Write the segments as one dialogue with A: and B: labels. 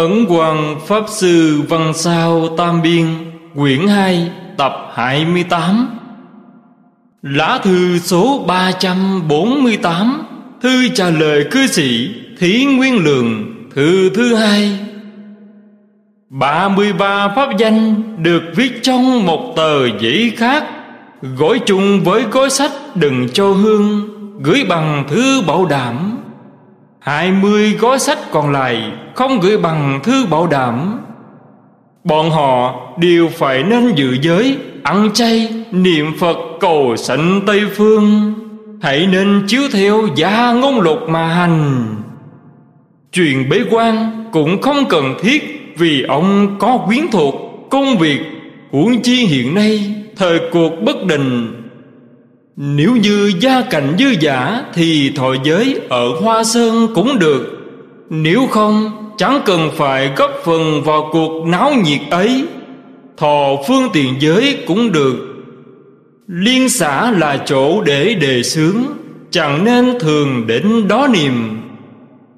A: Ấn Hoàng Pháp Sư Văn Sao Tam Biên, Quyển 2 Tập 28 Lá thư số 348 Thư trả lời cư sĩ Thí Nguyên Lượng, Thư thứ hai. 33 pháp danh được viết trong một tờ giấy khác Gói chung với gói sách đừng cho hương, Gửi bằng thư bảo đảm hai mươi gói sách còn lại Không gửi bằng thư bảo đảm. Bọn họ đều phải nên dự giới Ăn chay, niệm Phật cầu sanh Tây Phương. Hãy nên chiếu theo gia ngôn luật mà hành. Truyền bế quan cũng không cần thiết Vì ông có quyến thuộc công việc Huống chi hiện nay thời cuộc bất định nếu như gia cảnh dư giả Thì thọ giới ở Hoa Sơn cũng được. Nếu không chẳng cần phải góp phần vào cuộc náo nhiệt ấy. Thọ phương tiện giới cũng được. Liên xã là chỗ để đề xướng Chẳng nên thường đến đó niệm.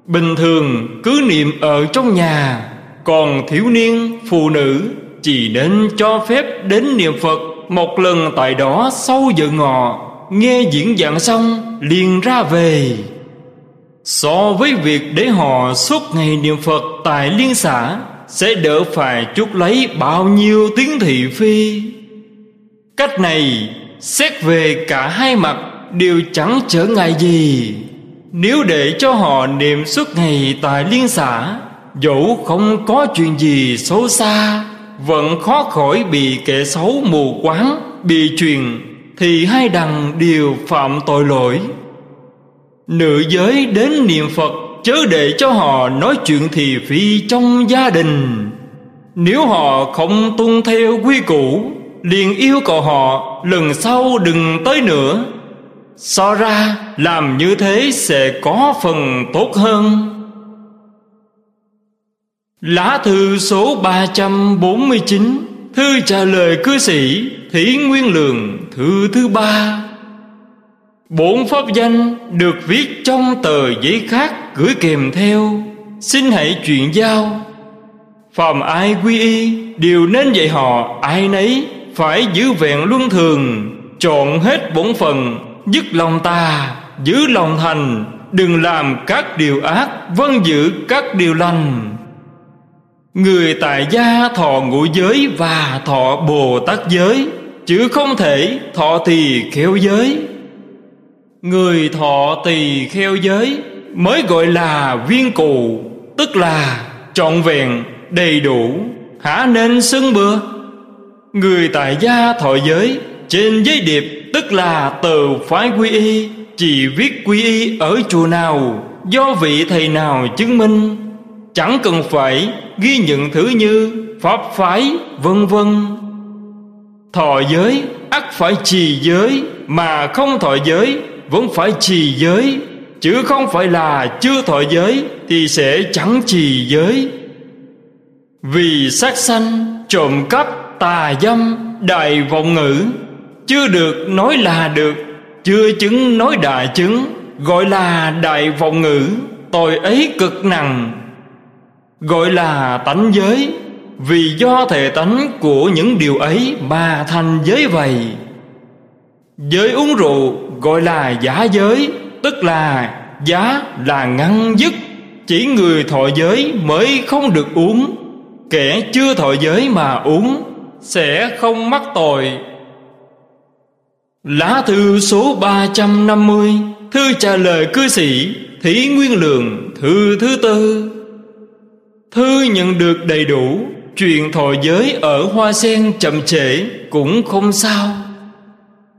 A: Bình thường cứ niệm ở trong nhà Còn thiếu niên, phụ nữ Chỉ nên cho phép đến niệm Phật Một lần tại đó sau giờ ngọ. Nghe diễn giảng xong, liền ra về. So với việc để họ suốt ngày niệm Phật tại liên xã Sẽ đỡ phải chút lấy bao nhiêu tiếng thị phi? Cách này, xét về cả hai mặt, đều chẳng trở ngại gì. Nếu để cho họ niệm suốt ngày tại liên xã Dẫu không có chuyện gì xấu xa, Vẫn khó khỏi bị kẻ xấu mù quáng, Bị truyền thì hai đằng đều phạm tội lỗi. Nữ giới đến niệm phật, chớ để cho họ nói chuyện thì phi trong gia đình. Nếu họ không tuân theo quy củ, liền yêu cầu họ, lần sau đừng tới nữa. So ra, làm như thế sẽ có phần tốt hơn. Lá thư số 349 Thư trả lời cư sĩ Thủy Nguyên Lượng Thư thứ ba. Bốn pháp danh được viết trong tờ giấy khác gửi kèm theo. Xin hãy chuyển giao. Phàm ai quy y, Đều nên dạy họ ai nấy Phải giữ vẹn luân thường, Chọn hết bổn phần Dứt lòng ta Giữ lòng thành, Đừng làm các điều ác Vân giữ các điều lành. Người tại gia thọ ngũ giới và thọ Bồ Tát giới, Chứ không thể thọ tỳ kheo giới. Người thọ tỳ kheo giới Mới gọi là viên cụ, Tức là trọn vẹn, đầy đủ. Hả nên xưng bừa? Người tại gia thọ giới Trên giấy điệp, tức là từ phái quy y, Chỉ viết quy y ở chùa nào, Do vị thầy nào chứng minh? Chẳng cần phải ghi nhận thứ như Pháp phái, vân vân. Thọ giới, ắt phải trì giới, Mà không thọ giới, vẫn phải trì giới. Chứ không phải là chưa thọ giới, Thì sẽ chẳng trì giới. Vì sát sanh, trộm cắp, tà dâm, đại vọng ngữ, Chưa được nói là được, Chưa chứng nói đại chứng, Gọi là đại vọng ngữ, Tội ấy cực nặng. Gọi là tánh giới. Vì do thể tánh của những điều ấy Mà thành giới vậy. Giới uống rượu gọi là giả giới, Tức là giá là ngăn dứt. Chỉ người thọ giới mới không được uống. Kẻ chưa thọ giới mà uống, Sẽ không mắc tội. Lá thư số 350 Thư trả lời cư sĩ Thí Nguyên Lượng, Thư thứ tư. Thư nhận được đầy đủ, Chuyện thọ giới ở Hoa Sen chậm trễ Cũng không sao.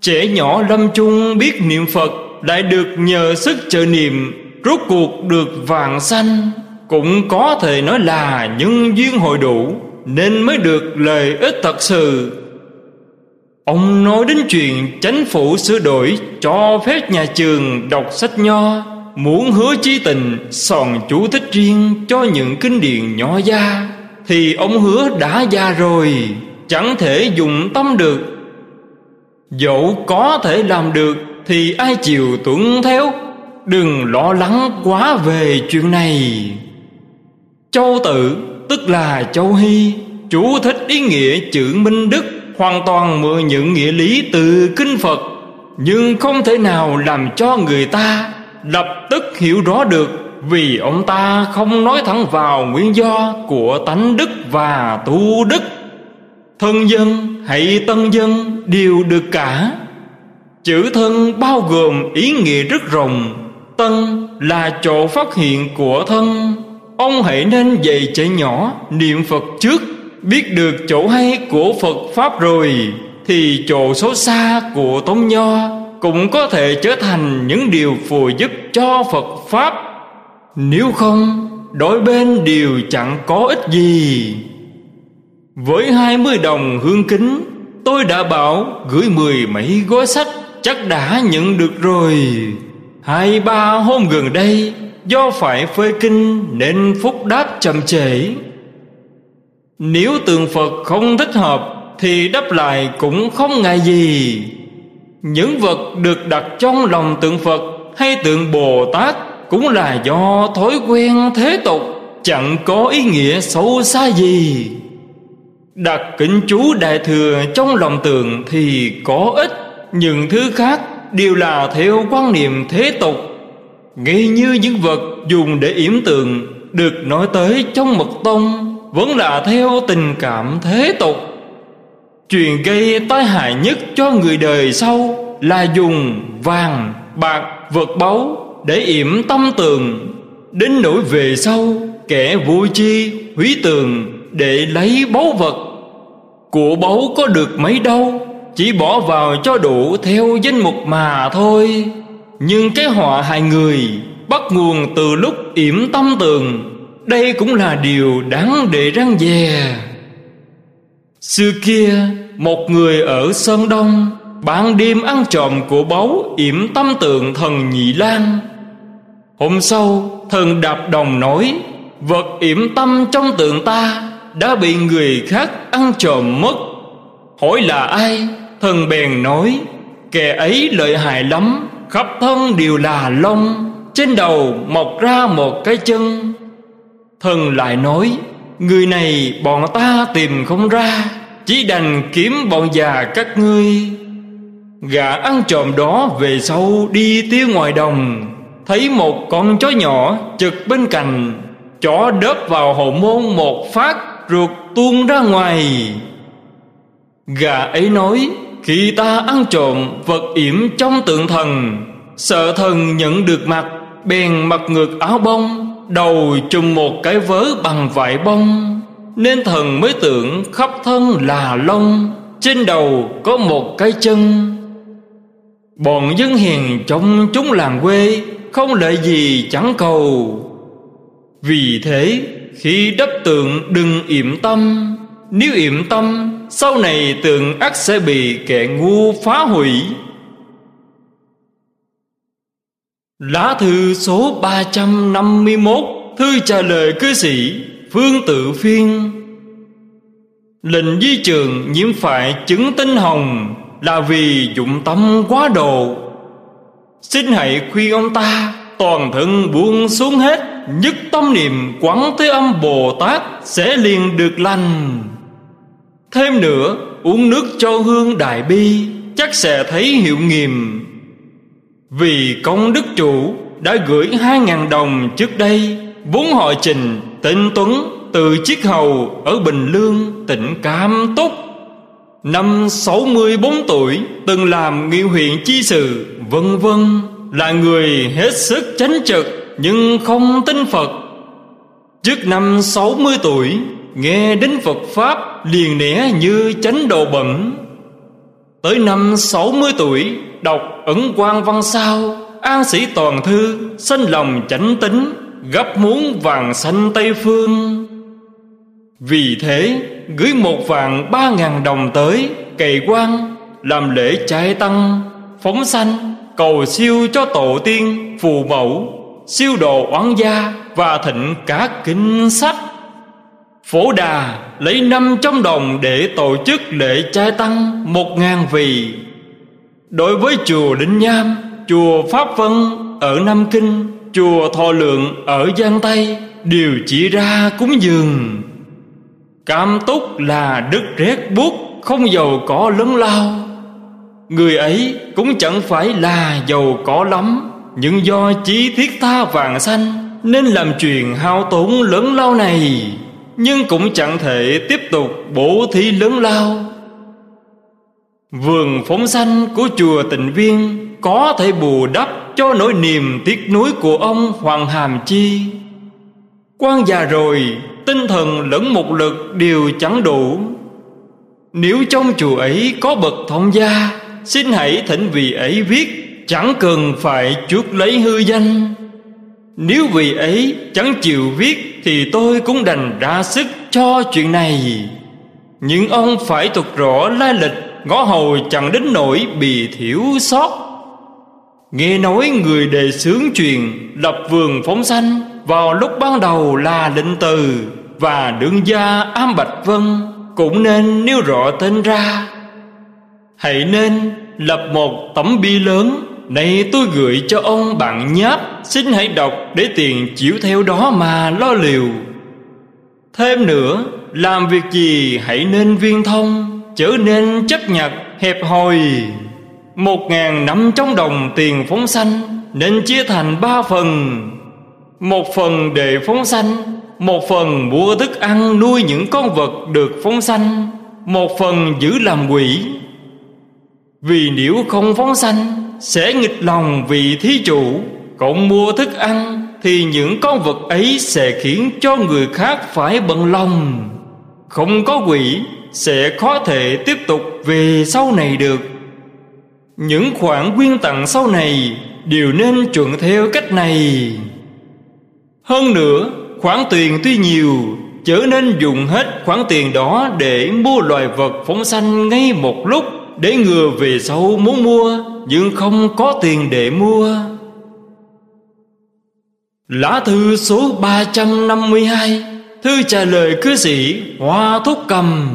A: Trẻ nhỏ lâm chung biết niệm Phật Lại được nhờ sức trợ niệm, Rốt cuộc được vàng sanh. Cũng có thể nói là nhân duyên hội đủ, Nên mới được lợi ích thật sự. Ông nói đến chuyện chánh phủ sửa đổi Cho phép nhà trường đọc sách nho. Muốn hứa chí tình, Sòn chủ thích riêng cho những kinh điển nhỏ gia Thì ông hứa đã gia rồi, Chẳng thể dùng tâm được. Dẫu có thể làm được, Thì ai chịu tuân theo? Đừng lo lắng quá về chuyện này. Châu tự, Tức là Châu Hy Chú thích ý nghĩa chữ Minh Đức, Hoàn toàn mượn những nghĩa lý từ Kinh Phật, Nhưng không thể nào làm cho người ta Lập tức hiểu rõ được Vì ông ta không nói thẳng vào nguyên do Của tánh đức và tu đức. Thân dân hay tân dân đều được cả. Chữ thân bao gồm ý nghĩa rất rộng. Tân là chỗ phát hiện của thân. Ông hãy nên dạy trẻ nhỏ niệm Phật trước, Biết được chỗ hay của Phật Pháp rồi, Thì chỗ xấu xa của Tông Nho cũng có thể trở thành những điều phù giúp cho Phật Pháp. Nếu không, đổi bên đều chẳng có ích gì. Với hai mươi đồng hương kính, Tôi đã bảo gửi mười mấy gói sách, Chắc đã nhận được rồi. Hai ba hôm gần đây, Do phải phơi kinh Nên phúc đáp chậm trễ. Nếu tượng Phật không thích hợp, Thì đáp lại cũng không ngại gì. Những vật được đặt trong lòng tượng Phật Hay tượng Bồ Tát Cũng là do thói quen thế tục, Chẳng có ý nghĩa sâu xa gì. Đặt kính chú đại thừa trong lòng tượng Thì có ích Những thứ khác đều là theo quan niệm thế tục. Ngay như những vật dùng để yểm tượng Được nói tới trong mật tông Vẫn là theo tình cảm thế tục. Chuyện gây tai hại nhất cho người đời sau là dùng vàng, bạc, vật báu Để yểm tâm tường Đến nỗi về sau Kẻ vui chi, hủy tường Để lấy báu vật. Của báu có được mấy đâu Chỉ bỏ vào cho đủ theo danh mục mà thôi. Nhưng cái họa hại người Bắt nguồn từ lúc yểm tâm tường Đây cũng là điều đáng để răng dè. Xưa kia Một người ở Sơn Đông Ban đêm ăn trộm của báu yểm tâm tượng thần Nhị Lan. Hôm sau, thần đạp đồng nói, Vật yểm tâm trong tượng ta Đã bị người khác ăn trộm mất. Hỏi là ai? Thần bèn nói, Kẻ ấy lợi hại lắm, Khắp thân đều là lông Trên đầu mọc ra một cái chân. Thần lại nói, Người này bọn ta tìm không ra, Chỉ đành kiếm bọn già các ngươi. Gã ăn trộm đó về sau đi tiêu ngoài đồng, Thấy một con chó nhỏ chực bên cạnh. Chó đớp vào hậu môn một phát, Ruột tuôn ra ngoài. Gà ấy nói, khi ta ăn trộm vật yểm trong tượng thần, Sợ thần nhận được mặt, Bèn mặc ngược áo bông, Đầu trùm một cái vớ bằng vải bông. Nên thần mới tưởng khắp thân là lông, Trên đầu có một cái chân. Bọn dân hiền trong chúng làng quê Không lợi gì chẳng cầu. Vì thế, khi đắp tượng đừng yểm tâm, nếu yểm tâm, Sau này tượng ắt sẽ bị kẻ ngu phá hủy. Lá thư số 351 Thư trả lời cư sĩ Phương Tự Phiên. Lệnh di trường nhiễm phải chứng tinh hồng. Là vì dụng tâm quá độ. Xin hãy khuyên ông ta, Toàn thân buông xuống hết, Nhất tâm niệm quán thế âm Bồ Tát Sẽ liền được lành. Thêm nữa, uống nước cho hương đại bi, Chắc sẽ thấy hiệu nghiệm. Vì công đức chủ đã gửi hai ngàn đồng trước đây, Vốn họ trình, tên Tuấn, Từ chiếc hầu ở Bình Lương, tỉnh Cam Túc. Năm 64 tuổi, Từng làm nghị huyện chi sự, Vân vân, Là người hết sức chánh trực Nhưng không tin Phật. Trước năm 60 tuổi, Nghe đến Phật Pháp liền nẻ như chánh đồ bẩm. Tới năm 60 tuổi, Đọc ẩn quan văn sao An sĩ toàn thư, Sinh lòng chánh tính, Gấp muốn vàng xanh Tây Phương. Vì thế Gửi một vạn ba ngàn đồng tới cầy quan Làm lễ trai tăng Phóng sanh Cầu siêu cho tổ tiên Phù mẫu Siêu đồ oán gia Và thịnh cả kinh sách. Phổ Đà lấy năm trăm đồng để tổ chức lễ trai tăng một ngàn vị. Đối với chùa Đinh Nham, chùa Pháp Vân ở Nam Kinh, chùa Thọ Lượng ở Giang Tây Đều chỉ ra cúng dường. Cam túc là đức rét buốt, Không giàu có lớn lao. Người ấy cũng chẳng phải là giàu có lắm, Nhưng do chí thiết tha vàng xanh, Nên làm chuyện hao tốn lớn lao này, Nhưng cũng chẳng thể tiếp tục bổ thí lớn lao. Vườn phóng xanh của chùa tịnh viên Có thể bù đắp cho nỗi niềm tiếc nuối của ông Hoàng Hàm Chi quan già rồi, Tinh thần lẫn một lực đều chẳng đủ. Nếu trong chùa ấy có bậc thông gia, Xin hãy thỉnh vị ấy viết, Chẳng cần phải chuốc lấy hư danh. Nếu vị ấy chẳng chịu viết Thì tôi cũng đành ra sức cho chuyện này. Nhưng ông phải thuật rõ lai lịch, Ngõ hầu chẳng đến nỗi bị thiểu sót. Nghe nói người đề xướng truyền Lập vườn phóng sanh vào lúc ban đầu là định từ Và đương gia Am Bạch Vân Cũng nên nêu rõ tên ra. Hãy nên lập một tấm bi lớn, Này tôi gửi cho ông bạn nháp, Xin hãy đọc để tiền chịu theo đó mà lo liều Thêm nữa, Làm việc gì hãy nên viên thông, Chớ nên chấp nhặt, hẹp hòi. Một ngàn năm trong đồng tiền phóng sanh Nên chia thành ba phần. Một phần để phóng sanh, Một phần mua thức ăn nuôi những con vật được phóng sanh, Một phần giữ làm quỷ. Vì nếu không phóng sanh, Sẽ nghịch lòng vì thí chủ. Cộng mua thức ăn Thì những con vật ấy sẽ khiến cho người khác phải bận lòng. Không có quỷ, Sẽ khó thể tiếp tục về sau này được. Những khoản quyên tặng sau này, Đều nên chuẩn theo cách này. Hơn nữa, Khoản tiền tuy nhiều, Chớ nên dùng hết khoản tiền đó Để mua loài vật phóng sanh ngay một lúc Để ngừa về sau muốn mua, Nhưng không có tiền để mua. Lá thư số 352 Thư trả lời cư sĩ Hoa Thúc Cầm.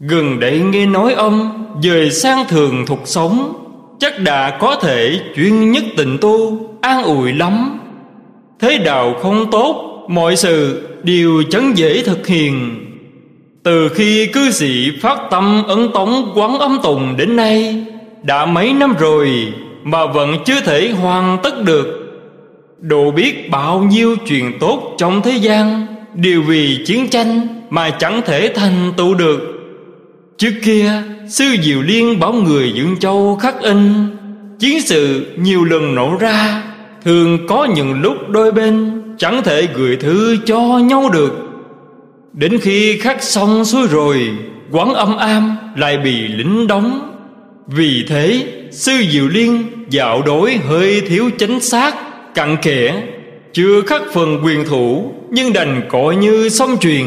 A: Gần đây nghe nói ông Dời sang thường thuộc sống, Chắc đã có thể chuyên nhất tình tu, An ủi lắm. Thế đạo không tốt, Mọi sự đều chẳng dễ thực hiện. Từ khi cư sĩ phát tâm ấn tống quán âm tùng đến nay, Đã mấy năm rồi Mà vẫn chưa thể hoàn tất được. Độ biết bao nhiêu chuyện tốt trong thế gian Đều vì chiến tranh mà chẳng thể thành tựu được. Trước kia, Sư Diệu Liên bảo người Dương Châu khắc in, Chiến sự nhiều lần nổ ra Thường có những lúc đôi bên Chẳng thể gửi thư cho nhau được. Đến khi khắc xong xuôi rồi, Quán âm am lại bị lính đóng. Vì thế, Sư Diệu Liên dạo đối hơi thiếu chính xác, Cặn kẽ, Chưa khắc phần quyền thủ, Nhưng đành coi như xong truyền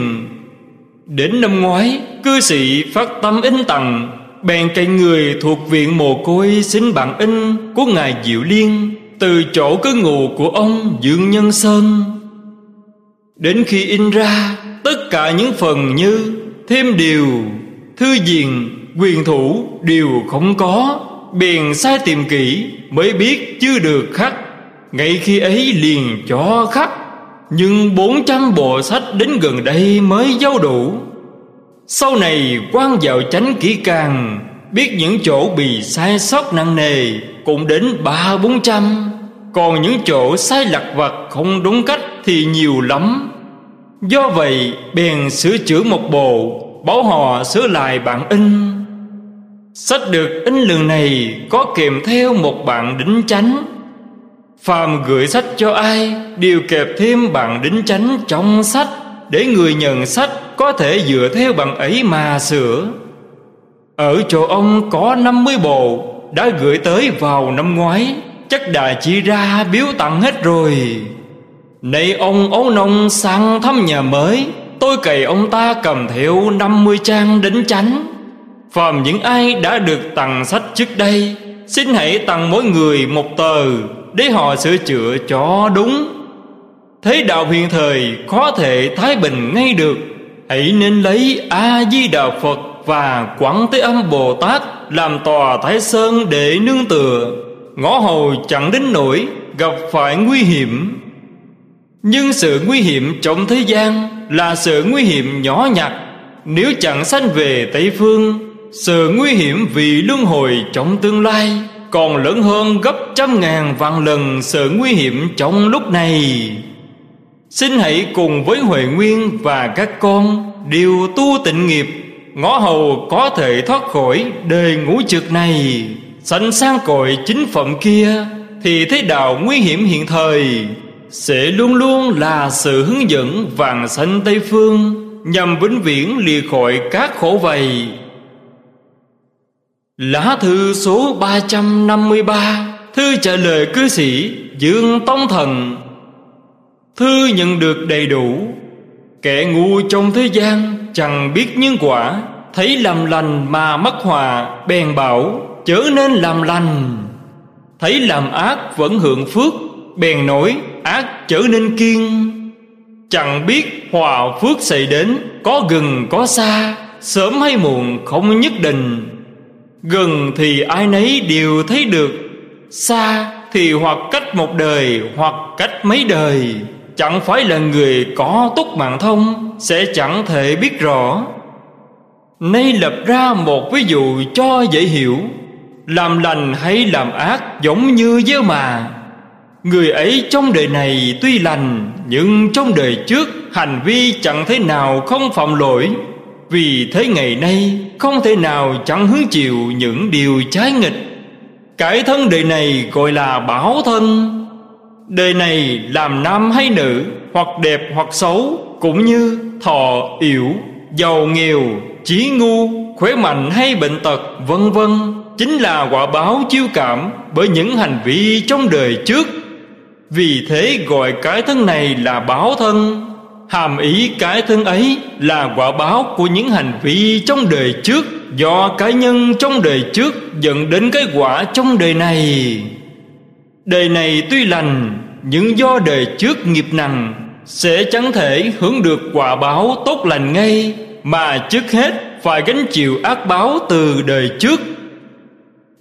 A: Đến năm ngoái, Cư sĩ phát tâm in tặng Bèn cậy người thuộc viện mồ côi Xin bản in của Ngài Diệu Liên. Từ chỗ cư ngụ của ông Dương Nhân Sơn. Đến khi in ra, Tất cả những phần như Thêm điều, Thư diện, Quyền thủ đều không có, Bèn sai tìm kỹ Mới biết chưa được khắc. Ngay khi ấy liền cho khắc, Nhưng bốn trăm bộ sách đến gần đây mới giao đủ. Sau này quan vào chánh kỹ càng Biết những chỗ bị sai sót nặng nề Cũng đến ba bốn trăm. Còn những chỗ sai lặt vặt không đúng cách thì nhiều lắm. Do vậy, bèn sửa chữa một bộ, Bảo họ sửa lại bản in. Sách được in lần này có kèm theo một bản đính chánh. Phàm gửi sách cho ai Đều kẹp thêm bản đính chánh trong sách Để người nhận sách Có thể dựa theo bằng ấy mà sửa. Ở chỗ ông có 50 bộ, Đã gửi tới vào năm ngoái. Chắc đã chỉ ra biếu tặng hết rồi. Này ông ấu nông sang thăm nhà mới. Tôi cày ông ta cầm theo 50 trang đính chánh. Phàm những ai đã được tặng sách trước đây, Xin hãy tặng mỗi người một tờ để họ sửa chữa cho đúng. Thế đạo hiện thời khó thể thái bình ngay được. Hãy nên lấy a di đà phật và quảng thế âm bồ tát làm tòa thái sơn để nương tựa. Ngõ hầu chẳng đến nỗi gặp phải nguy hiểm. Nhưng sự nguy hiểm trong thế gian là sự nguy hiểm nhỏ nhặt. Nếu chẳng sanh về Tây Phương, Sự nguy hiểm vì luân hồi trong tương lai Còn lớn hơn gấp trăm ngàn vạn lần sự nguy hiểm trong lúc này. Xin hãy cùng với Huệ Nguyên và các con Đều tu tịnh nghiệp Ngõ hầu có thể thoát khỏi đời ngũ trực này. Sanh sang cội chính phẩm kia, Thì thế đạo nguy hiểm hiện thời. Sẽ luôn luôn là sự hướng dẫn vàng sanh Tây Phương, Nhằm vĩnh viễn lìa khỏi các khổ vầy. Lá thư số 353 Thư trả lời cư sĩ Dương Tông Thần. Thư nhận được đầy đủ. Kẻ ngu trong thế gian Chẳng biết nhân quả, Thấy làm lành mà mất hòa, Bèn bảo, chớ nên làm lành. Thấy làm ác vẫn hưởng phước, Bèn nổi ác trở nên kiên Chẳng biết hòa phước xảy đến, Có gần có xa, Sớm hay muộn không nhất định. Gần thì ai nấy đều thấy được, Xa thì hoặc cách một đời Hoặc cách mấy đời. Chẳng phải là người có túc mạng thông, Sẽ chẳng thể biết rõ. Nay lập ra một ví dụ cho dễ hiểu. Làm lành hay làm ác giống như dơ mà. Người ấy trong đời này tuy lành, Nhưng trong đời trước hành vi chẳng thế nào không phạm lỗi. Vì thế ngày nay không thể nào chẳng hứng chịu những điều trái nghịch. Cái thân đời này gọi là bảo thân. Đời này làm nam hay nữ, Hoặc đẹp hoặc xấu, Cũng như thọ yểu Giàu, nghèo Chí ngu, Khỏe mạnh hay bệnh tật, Vân vân, Chính là quả báo chiêu cảm Bởi những hành vi trong đời trước. Vì thế gọi cái thân này là báo thân. Hàm ý cái thân ấy là quả báo của những hành vi trong đời trước, Do cá nhân trong đời trước dẫn đến cái quả trong đời này. Đời này tuy lành, Nhưng do đời trước nghiệp nặng, Sẽ chẳng thể hưởng được quả báo tốt lành ngay, Mà trước hết phải gánh chịu ác báo từ đời trước.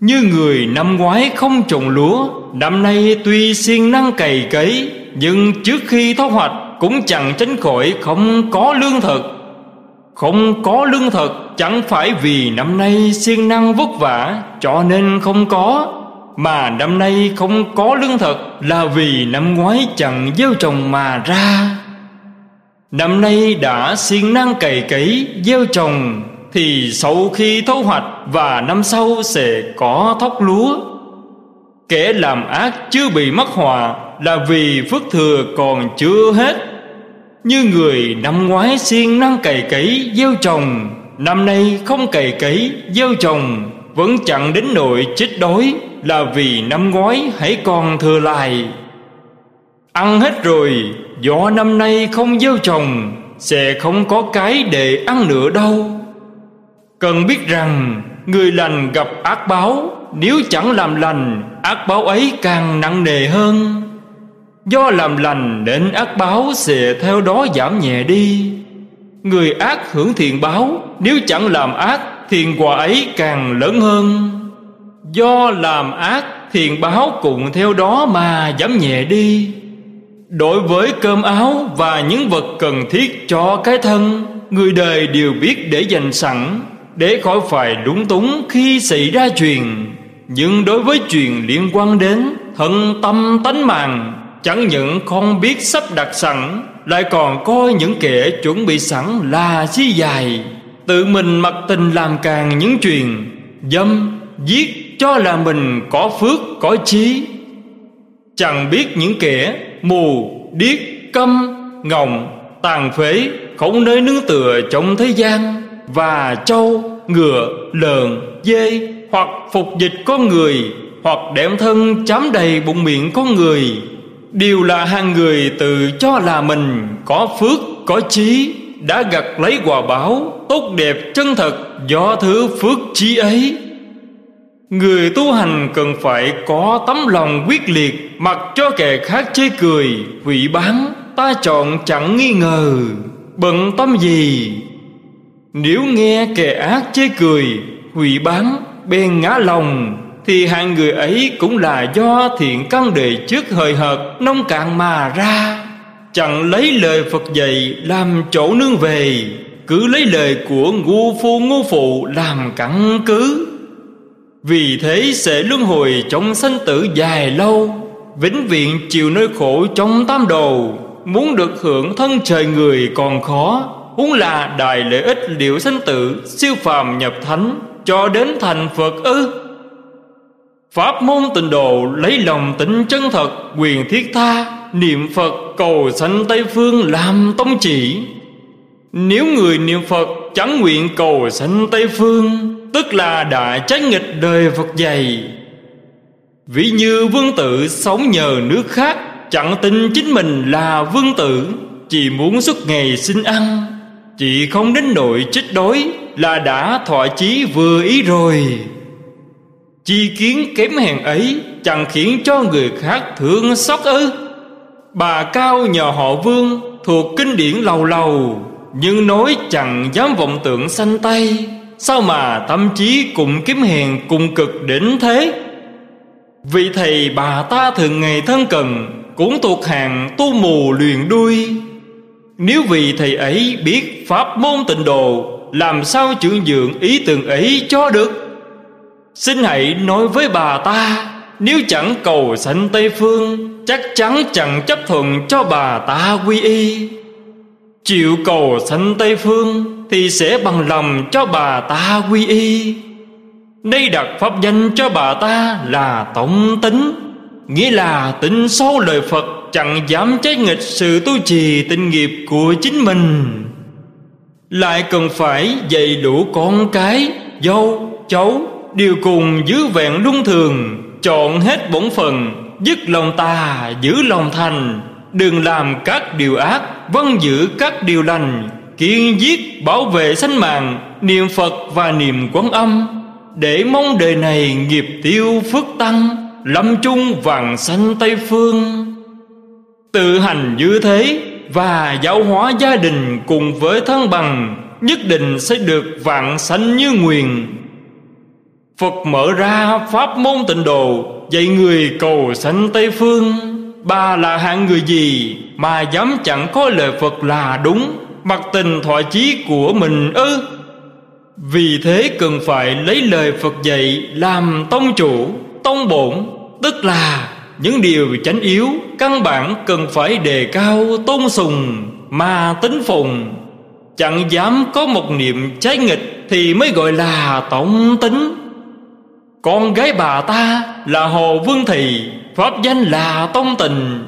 A: Như người năm ngoái không trồng lúa, Năm nay tuy siêng năng cày cấy, Nhưng trước khi thu hoạch cũng chẳng tránh khỏi không có lương thực. Không có lương thực chẳng phải vì năm nay siêng năng vất vả, Cho nên không có mà năm nay không có lương thực Là vì năm ngoái chẳng gieo trồng mà ra. Năm nay đã siêng năng cày cấy, gieo trồng, Thì sau khi thu hoạch Và năm sau sẽ có thóc lúa. Kẻ làm ác chưa bị mắc hòa Là vì phước thừa còn chưa hết. Như người năm ngoái siêng năng cày cấy, gieo trồng, Năm nay không cày cấy, gieo trồng, Vẫn chẳng đến nỗi chết đói là vì năm ngoái hãy còn thừa lại. Ăn hết rồi Gió năm nay không gieo trồng, Sẽ không có cái để ăn nữa đâu. Cần biết rằng, Người lành gặp ác báo, Nếu chẳng làm lành, Ác báo ấy càng nặng nề hơn. Do làm lành nên ác báo sẽ theo đó giảm nhẹ đi. Người ác hưởng thiện báo, Nếu chẳng làm ác, Thiện quả ấy càng lớn hơn. Do làm ác thiền báo cùng theo đó mà giảm nhẹ đi. Đối với cơm áo và những vật cần thiết cho cái thân Người đời đều biết để dành sẵn Để khỏi phải đúng túng khi xảy ra chuyện. Nhưng đối với chuyện liên quan đến thân tâm tánh mạng Chẳng những không biết sắp đặt sẵn Lại còn coi những kẻ chuẩn bị sẵn là chi dài. Tự mình mặc tình làm càng những chuyện Dâm, giết, cho là mình có phước, có trí chẳng biết những kẻ mù, điếc, câm, ngọng, tàn phế không nơi nương tựa trong thế gian, và trâu, ngựa, lợn, dê, hoặc phục dịch con người, hoặc đem thân chám đầy bụng miệng con người, đều là hàng người tự cho là mình có phước, có trí đã gặt lấy quả báo tốt đẹp chân thật do thứ phước trí ấy. Người tu hành cần phải có tấm lòng quyết liệt, Mặc cho kẻ khác chê cười Hủy bán, Ta chọn chẳng nghi ngờ. Bận tâm gì? Nếu nghe kẻ ác chê cười, Hủy bán, Bèn ngã lòng, Thì hạng người ấy cũng là do thiện căn đề trước hời hợt, Nông cạn mà ra. Chẳng lấy lời Phật dạy làm chỗ nương về, Cứ lấy lời của ngu phu ngu phụ làm căn cứ. Vì thế sẽ luân hồi trong sanh tử dài lâu, Vĩnh viễn chịu nơi khổ trong tam đồ Muốn được hưởng thân trời người còn khó, Huống là đại lợi ích liệu sanh tử, Siêu phàm nhập thánh, Cho đến thành Phật ư. Pháp môn tịnh độ lấy lòng tính chân thật, Quyền thiết tha, Niệm Phật cầu sanh Tây Phương làm tông chỉ. Nếu người niệm Phật chẳng nguyện cầu sanh Tây Phương Tức là đã trái nghịch đời Phật dạy. Ví như vương tử sống nhờ nước khác, Chẳng tin chính mình là vương tử, Chỉ muốn suốt ngày xin ăn, Chỉ không đến nội chết đói Là đã thọ chí vừa ý rồi. Chi kiến kém hèn ấy Chẳng khiến cho người khác thương xót ư. Bà cao nhờ họ vương Thuộc kinh điển lầu lầu, Nhưng nói chẳng dám vọng tưởng sanh tay. Sao mà tâm trí cùng kiếm hèn cùng cực đến thế? Vì thầy bà ta thường ngày thân cần, Cũng thuộc hàng tu mù luyền đuôi. Nếu vì thầy ấy biết pháp môn tịnh độ, Làm sao trưởng dưỡng ý tưởng ấy cho được? Xin hãy nói với bà ta, Nếu chẳng cầu sanh Tây Phương, Chắc chắn chẳng chấp thuận cho bà ta quy y. Chịu cầu sanh Tây Phương Thì sẽ bằng lòng cho bà ta quy y. Đây đặt pháp danh cho bà ta là tổng tính Nghĩa là tính sâu lời Phật Chẳng dám trái nghịch sự tu trì tinh nghiệp của chính mình. Lại cần phải dạy đủ con cái Dâu, cháu Đều cùng giữ vẹn luân thường Chọn hết bổn phần Dứt lòng tà giữ lòng thành Đừng làm các điều ác vâng giữ các điều lành, Kiên giết bảo vệ sanh mạng, Niệm Phật và niệm quán âm, Để mong đời này nghiệp tiêu phước tăng, Lâm chung vàng sanh Tây Phương. Tự hành như thế Và giáo hóa gia đình cùng với thân bằng, Nhất định sẽ được vạn sanh như nguyền Phật mở ra pháp môn tịnh độ, Dạy người cầu sanh Tây Phương. Bà là hạng người gì Mà dám chẳng có lời Phật là đúng Mặc tình thọ chí của mình ư? Vì thế cần phải lấy lời Phật dạy Làm tông chủ, tông bổn Tức là những điều chánh yếu Căn bản cần phải đề cao tôn sùng Mà tính phùng Chẳng dám có một niệm trái nghịch Thì mới gọi là tổng tính con gái bà ta là Hồ Vương Thị Pháp danh là Tông Tình.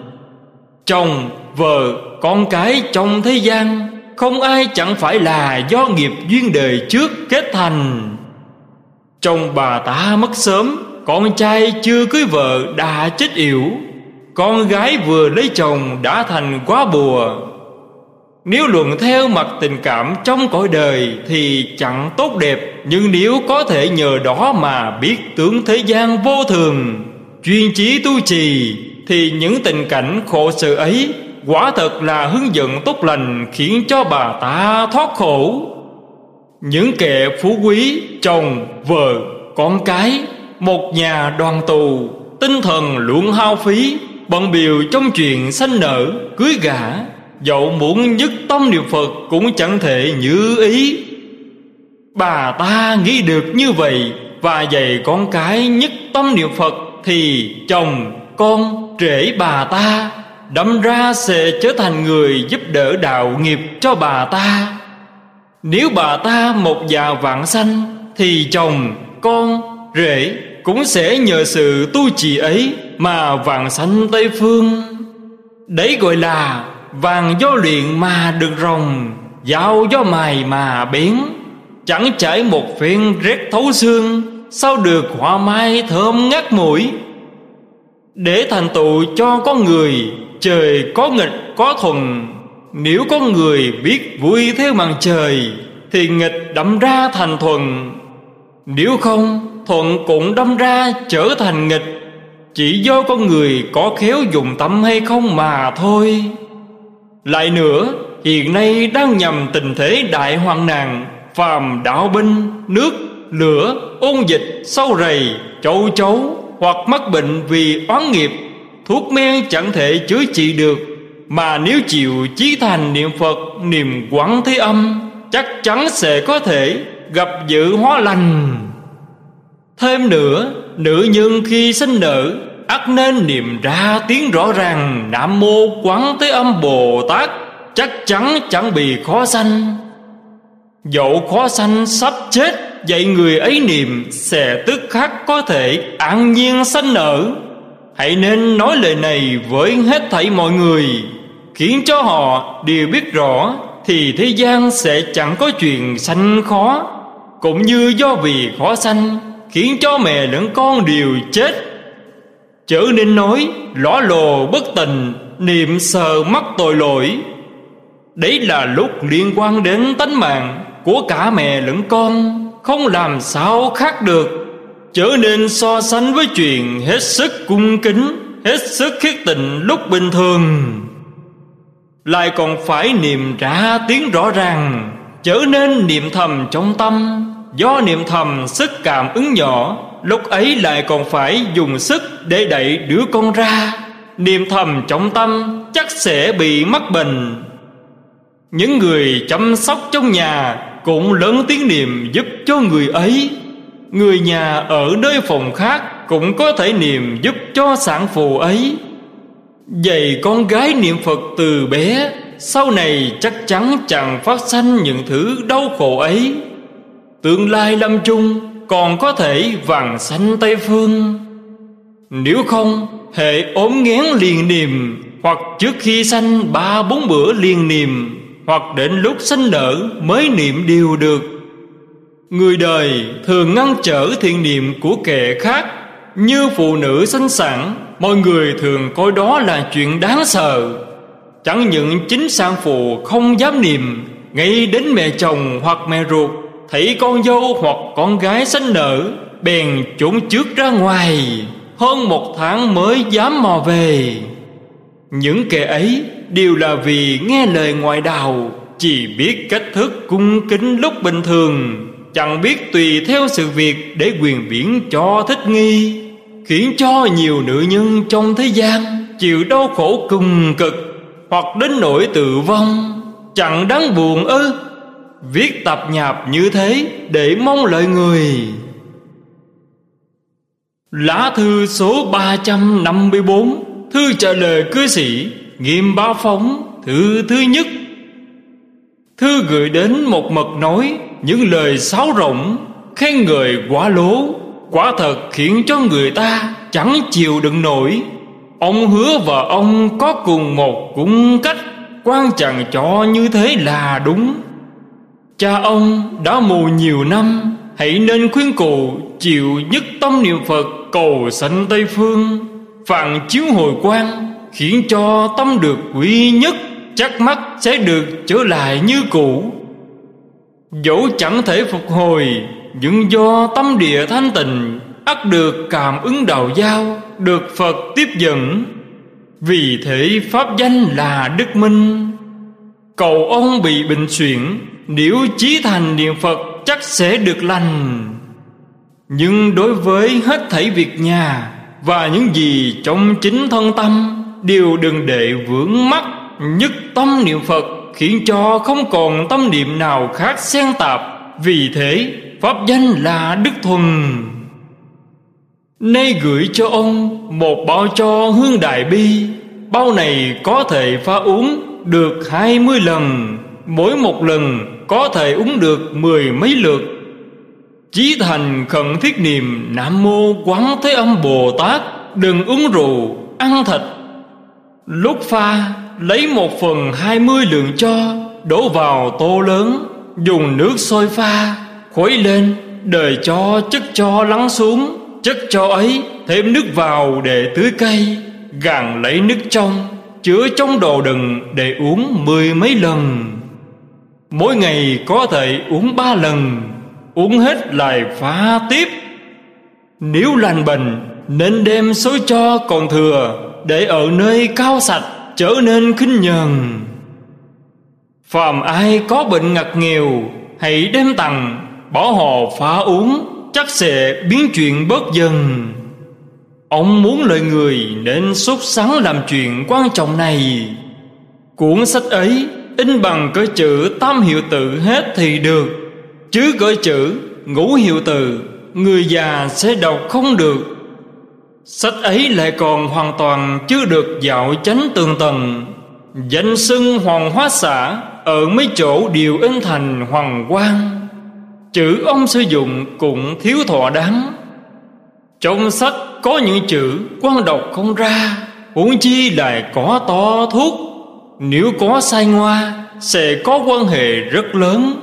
A: Chồng, vợ, con cái trong thế gian Không ai chẳng phải là do nghiệp duyên đời trước kết thành. Chồng bà ta mất sớm Con trai chưa cưới vợ đã chết yểu. Con gái vừa lấy chồng đã thành quá bùa nếu luận theo mặt tình cảm trong cõi đời Thì chẳng tốt đẹp Nhưng nếu có thể nhờ đó mà biết tướng thế gian vô thường Chuyên chí tu trì Thì những tình cảnh khổ sự ấy Quả thật là hướng dẫn tốt lành Khiến cho bà ta thoát khổ. Những kẻ phú quý Chồng, vợ, con cái Một nhà đoàn tù Tinh thần luôn hao phí Bận biểu trong chuyện sanh nở Cưới gả Dẫu muốn nhất tâm niệm Phật Cũng chẳng thể như ý. Bà ta nghĩ được như vậy Và dạy con cái nhất tâm niệm Phật Thì chồng, con, trễ bà ta Đâm ra sẽ trở thành người giúp đỡ đạo nghiệp cho bà ta. Nếu bà ta một già vạn sanh Thì chồng, con, rể cũng sẽ nhờ sự tu trì ấy Mà vạn sanh Tây Phương. Đấy gọi là Vàng do luyện mà được rồng, Dao do mài mà biến. Chẳng chảy một phiên rét thấu xương, Sao được hoa mai thơm ngát mũi? Để thành tựu cho con người, Trời có nghịch, có thuần. Nếu có người biết vui theo màn trời, Thì nghịch đâm ra thành thuần. Nếu không, thuận cũng đâm ra trở thành nghịch. Chỉ do con người có khéo dùng tâm hay không mà thôi lại nữa Hiện nay đang nhằm tình thế đại hoạn nạn Phàm đạo binh Nước, lửa, ôn dịch, sâu rầy, châu chấu Hoặc mắc bệnh vì oán nghiệp Thuốc men chẳng thể chữa trị được. Mà nếu chịu chí thành niệm Phật Niềm quán thế âm Chắc chắn sẽ có thể gặp dự hóa lành. Thêm nữa Nữ nhân khi sinh nở ắt nên niệm ra tiếng rõ ràng, Nam mô quán thế âm Bồ Tát. Chắc chắn chẳng bị khó sanh. Dẫu khó sanh sắp chết, Vậy người ấy niệm Sẽ tức khắc có thể an nhiên sanh nở. Hãy nên nói lời này với hết thảy mọi người, Khiến cho họ đều biết rõ Thì thế gian sẽ chẳng có chuyện sanh khó. Cũng như do vì khó sanh, Khiến cho mẹ lẫn con đều chết Chớ nên nói lõ lồ bất tình Niệm sờ mắc tội lỗi. Đấy là lúc liên quan đến tánh mạng Của cả mẹ lẫn con, Không làm sao khác được. Chớ nên so sánh với chuyện Hết sức cung kính, Hết sức khiết tình lúc bình thường. Lại còn phải niệm trả tiếng rõ ràng. Chớ nên niệm thầm trong tâm, Do niệm thầm sức cảm ứng nhỏ. Lúc ấy lại còn phải dùng sức để đẩy đứa con ra. Niềm thầm trong tâm chắc sẽ bị mắc bệnh. Những người chăm sóc trong nhà Cũng lớn tiếng niệm giúp cho người ấy. Người nhà ở nơi phòng khác Cũng có thể niệm giúp cho sản phụ ấy. Vậy con gái niệm Phật từ bé, Sau này chắc chắn chẳng phát sanh những thứ đau khổ ấy. Tương lai lâm chung còn có thể vàng sanh Tây Phương. Nếu không hệ ốm nghén liền niềm, Hoặc trước khi sanh ba bốn bữa liền niềm, Hoặc đến lúc sanh nở mới niệm điều được. Người đời thường ngăn trở thiện niệm của kẻ khác, Như phụ nữ sanh sản, Mọi người thường coi đó là chuyện đáng sợ. Chẳng những chính sang phụ không dám niệm, Ngay đến mẹ chồng hoặc mẹ ruột Thấy con dâu hoặc con gái sanh nở Bèn trốn trước ra ngoài. Hơn một tháng mới dám mò về. Những kẻ ấy đều là vì nghe lời ngoại đạo, Chỉ biết cách thức cung kính lúc bình thường, Chẳng biết tùy theo sự việc để quyền biển cho thích nghi, Khiến cho nhiều nữ nhân trong thế gian Chịu đau khổ cùng cực Hoặc đến nỗi tự vong. Chẳng đáng buồn ư Viết tập nhạp như thế để mong lợi người. Lá thư số 354 Thư trả lời cư sĩ Nghiêm bá phóng, Thư thứ nhất. Thư gửi đến một mật nói Những lời sáo rộng Khen người quá lố, Quả thật khiến cho người ta Chẳng chịu đựng nổi. Ông hứa vợ ông có cùng một cung cách, Quan chẳng cho như thế là đúng. Cha ông đã mù nhiều năm, Hãy nên khuyên cụ chịu nhất tâm niệm Phật cầu sanh Tây Phương. Phạn chiếu hồi quang Khiến cho tâm được quý nhất, Chắc mắt sẽ được trở lại như cũ. Dẫu chẳng thể phục hồi, Nhưng do tâm địa thanh tịnh, ắt được cảm ứng đạo giao, Được Phật tiếp dẫn. Vì thể Pháp danh là Đức Minh. Cầu ông bị bệnh chuyển. Nếu chí thành niệm Phật, chắc sẽ được lành. Nhưng đối với hết thảy việc nhà Và những gì trong chính thân tâm, Đều đừng để vướng mắc Nhất tâm niệm Phật, Khiến cho không còn tâm niệm nào khác xen tạp. Vì thế, Pháp danh là Đức Thuần. Nay gửi cho ông Một bao cho hương đại bi. Bao này có thể pha uống được hai mươi lần, Mỗi một lần có thể uống được mười mấy lượt. Chí thành khẩn thiết niệm Nam Mô Quán Thế Âm Bồ Tát Đừng uống rượu, ăn thịt. Lúc pha lấy một phần hai mươi lượng cho Đổ vào tô lớn Dùng nước sôi pha Khuấy lên Đời cho chất cho lắng xuống Chất cho ấy thêm nước vào để tưới cây Gàn lấy nước trong Chứa trong đồ đựng để uống mười mấy lần. Mỗi ngày có thể uống ba lần, Uống hết lại phá tiếp. Nếu lành bệnh, Nên đem số cho còn thừa Để ở nơi cao sạch Trở nên khinh nhờn. Phàm ai có bệnh ngặt nghèo, Hãy đem tặng, Bỏ họ phá uống, Chắc sẽ biến chuyện bớt dần. Ông muốn lời người nên xuất sắng làm chuyện quan trọng này. Cuốn sách ấy in bằng cỡ chữ tam hiệu tự hết thì được, Chứ cỡ chữ ngũ hiệu tự Người già sẽ đọc không được. Sách ấy lại còn hoàn toàn chưa được dạo chánh tường tầng. Danh xưng hoàng hóa xã Ở mấy chỗ đều in thành hoàng quang. Chữ ông sử dụng cũng thiếu thọ đáng. Trong sách có những chữ quan đọc không ra, Huống chi lại có to thuốc. Nếu có sai ngoa, Sẽ có quan hệ rất lớn.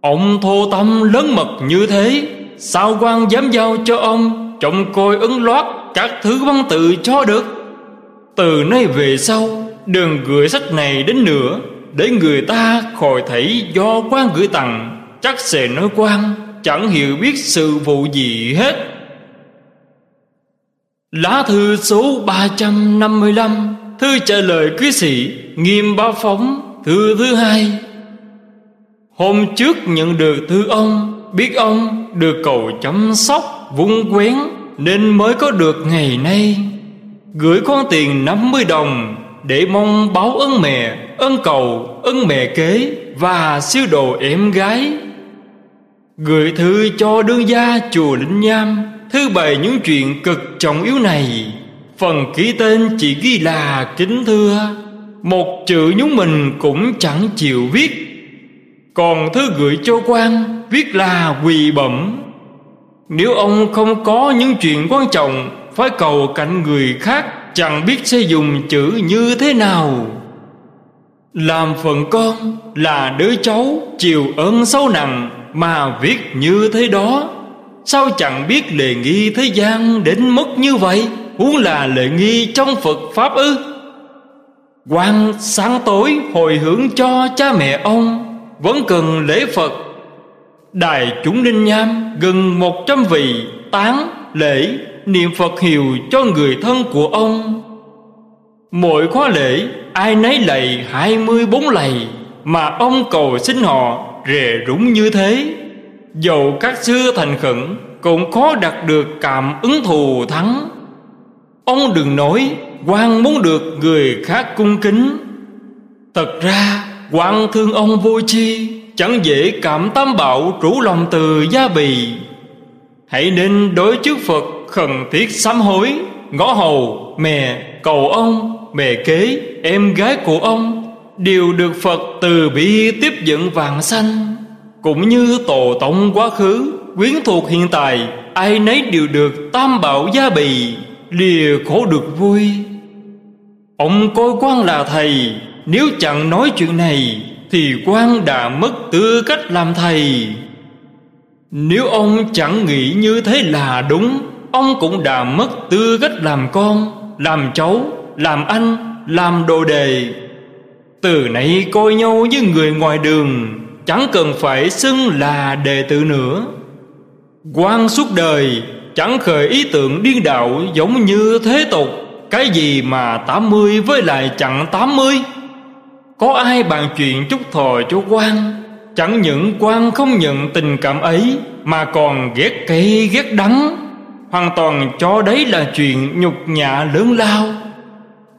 A: Ông thô tâm lớn mật như thế, Sao quan dám giao cho ông Trọng coi ấn loát Các thứ văn tự cho được? Từ nay về sau, Đừng gửi sách này đến nữa, Để người ta khỏi thấy do quan gửi tặng. Chắc sẽ nói quan, Chẳng hiểu biết sự vụ gì hết. Lá thư số 355 Thư trả lời quý sĩ Nghiêm báo phóng Thư thứ hai. Hôm trước nhận được thư ông Biết ông được cầu chăm sóc Vung quén Nên mới có được ngày nay. Gửi con tiền 50 đồng Để mong báo ơn mẹ Ơn cầu, ơn mẹ kế Và siêu đồ em gái. Gửi thư cho đương gia chùa Linh Nham Thư bày những chuyện cực trọng yếu này. Phần ký tên chỉ ghi là kính thưa. Một chữ nhúng mình cũng chẳng chịu viết. Còn thư gửi cho quan, Viết là quỳ bẩm. Nếu ông không có những chuyện quan trọng, Phải cầu cạnh người khác, Chẳng biết sẽ dùng chữ như thế nào. Làm phần con là đứa cháu Chịu ơn sâu nặng Mà viết như thế đó. Sao chẳng biết lề nghi thế gian đến mức như vậy? Huống là lệ nghi trong Phật Pháp ư? Quan sáng tối hồi hướng cho cha mẹ ông, Vẫn cần lễ Phật. Đài chúng ninh nham gần một trăm vị tán lễ niệm Phật hiệu cho người thân của ông. Mỗi khóa lễ, ai nấy lạy hai mươi bốn lạy Mà ông cầu xin họ rề rúng như thế. Dầu các xưa thành khẩn, Cũng khó đạt được cảm ứng thù thắng. Ông đừng nói quan muốn được người khác cung kính. Thật ra quan thương ông vô chi Chẳng dễ cảm tam bảo rủ lòng từ gia bì. Hãy nên đối trước Phật khẩn thiết sám hối Ngõ hầu, mẹ, cầu ông, mẹ kế, em gái của ông Đều được Phật từ bi tiếp dẫn vàng sanh. Cũng như tổ tổng quá khứ Quyến thuộc hiện tại Ai nấy đều được tam bảo gia bì. Lìa khổ được vui. Ông coi quan là thầy, Nếu chẳng nói chuyện này, Thì quan đã mất tư cách làm thầy. Nếu ông chẳng nghĩ như thế là đúng, Ông cũng đã mất tư cách làm con, Làm cháu, Làm anh, Làm đồ đề Từ nay coi nhau như người ngoài đường, chẳng cần phải xưng là đệ tử nữa. Quan suốt đời chẳng khởi ý tưởng điên đạo giống như thế tục. Cái gì mà tám mươi với lại chẳng tám mươi? Có ai bàn chuyện chúc thò cho quan? Chẳng những quan không nhận tình cảm ấy, mà còn ghét cây ghét đắng. Hoàn toàn cho đấy là chuyện nhục nhã lớn lao.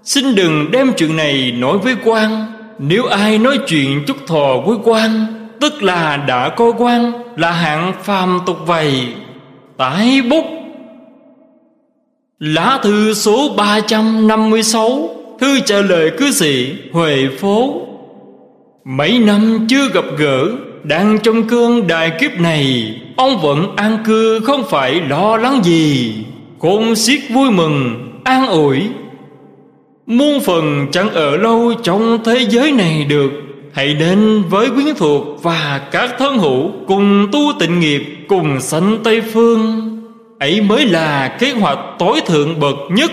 A: Xin đừng đem chuyện này nói với quan. Nếu ai nói chuyện chúc thò với quan, Tức là đã coi quan, Là hạng phàm tục vầy Tái bút. Lá thư số 356 Thư trả lời cư sĩ Huệ Phố. Mấy năm chưa gặp gỡ, Đang trong cơn đại kiếp này, Ông vẫn an cư, không phải lo lắng gì. Khôn xiết vui mừng, An ủi. Muôn phần chẳng ở lâu trong thế giới này được. Hãy đến với quyến thuộc và các thân hữu Cùng tu tịnh nghiệp, cùng sanh Tây Phương. Ấy mới là kế hoạch tối thượng bậc nhất.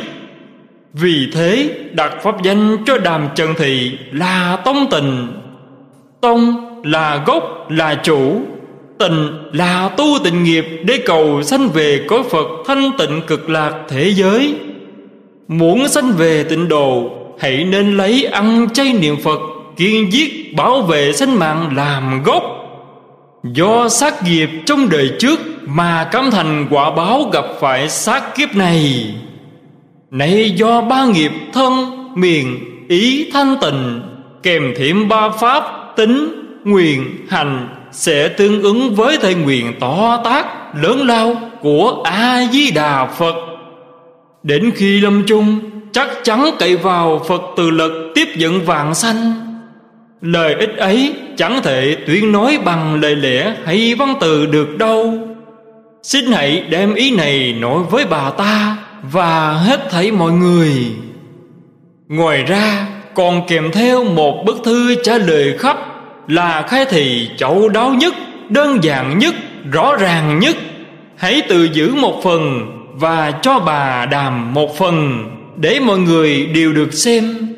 A: Vì thế, đặt pháp danh cho đàm trần thị là tông tình Tông là gốc, là chủ. Tình là tu tịnh nghiệp để cầu sanh về cõi Phật thanh tịnh cực lạc thế giới. Muốn sanh về tịnh độ, Hãy nên lấy ăn chay niệm Phật kiên giết bảo vệ sinh mạng làm gốc. Do sát nghiệp trong đời trước mà cảm thành quả báo gặp phải sát kiếp này. Nay do ba nghiệp thân miền ý thanh tịnh Kèm thiểm ba pháp tính, nguyện, hành Sẽ tương ứng với thể nguyện to tác lớn lao của A-di-đà Phật. Đến khi lâm chung Chắc chắn cậy vào Phật từ lực tiếp dẫn vạn sanh. Lời ích ấy chẳng thể tuyên nói bằng lời lẽ hay văn từ được đâu. Xin hãy đem ý này nói với bà ta Và hết thảy mọi người. Ngoài ra còn kèm theo một bức thư trả lời khắp Là khai thị chậu đáo nhất, đơn giản nhất, rõ ràng nhất. Hãy tự giữ một phần và cho bà đàm một phần Để mọi người đều được xem.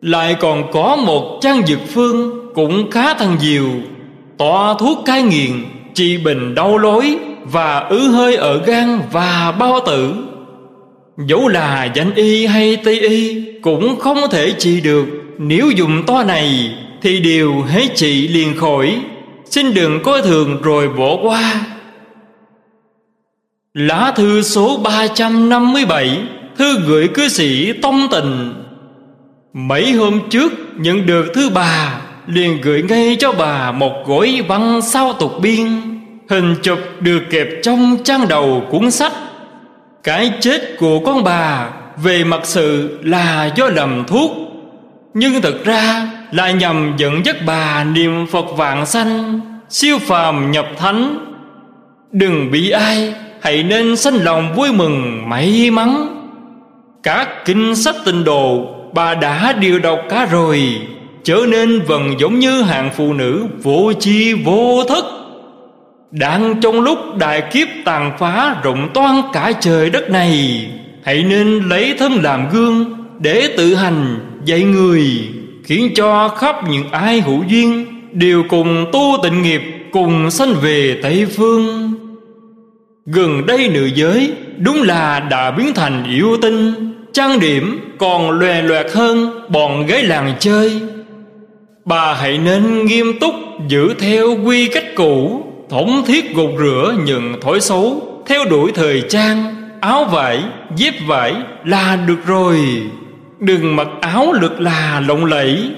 A: Lại còn có một trang dược phương cũng khá thần diệu tỏa thuốc cai nghiện, trị bình đau lối Và ứ hơi ở gan và bao tử. Dẫu là danh y hay tây y Cũng không thể trị được. Nếu dùng to này Thì đều hết trị liền khỏi. Xin đừng coi thường rồi bỏ qua. Lá thư số 357 Thư gửi cư sĩ Tông Tình Mấy hôm trước nhận được thư bà liền gửi ngay cho bà một gói văn sao tục biên. Hình chụp được kẹp trong trang đầu cuốn sách. Cái chết của con bà về mặt sự là do lầm thuốc. Nhưng thật ra là nhằm dẫn dắt bà niệm Phật vạn sanh, Siêu phàm nhập thánh. Đừng bị ai, Hãy nên sanh lòng vui mừng, may mắn. Các kinh sách tinh đồ Bà đã điều độc cá rồi, Trở nên vần giống như hạng phụ nữ Vô chi vô thức. Đang trong lúc đại kiếp tàn phá Rộng toan cả trời đất này, Hãy nên lấy thân làm gương Để tự hành dạy người, Khiến cho khắp những ai hữu duyên Đều cùng tu tịnh nghiệp, Cùng sanh về Tây Phương. Gần đây nữ giới Đúng là đã biến thành yêu tinh. Trang điểm còn lòe loẹt hơn Bọn gái làng chơi. Bà hãy nên nghiêm túc Giữ theo quy cách cũ Thống thiết gột rửa những thói xấu Theo đuổi thời trang Áo vải, dép vải là được rồi. Đừng mặc áo lực là lộng lẫy.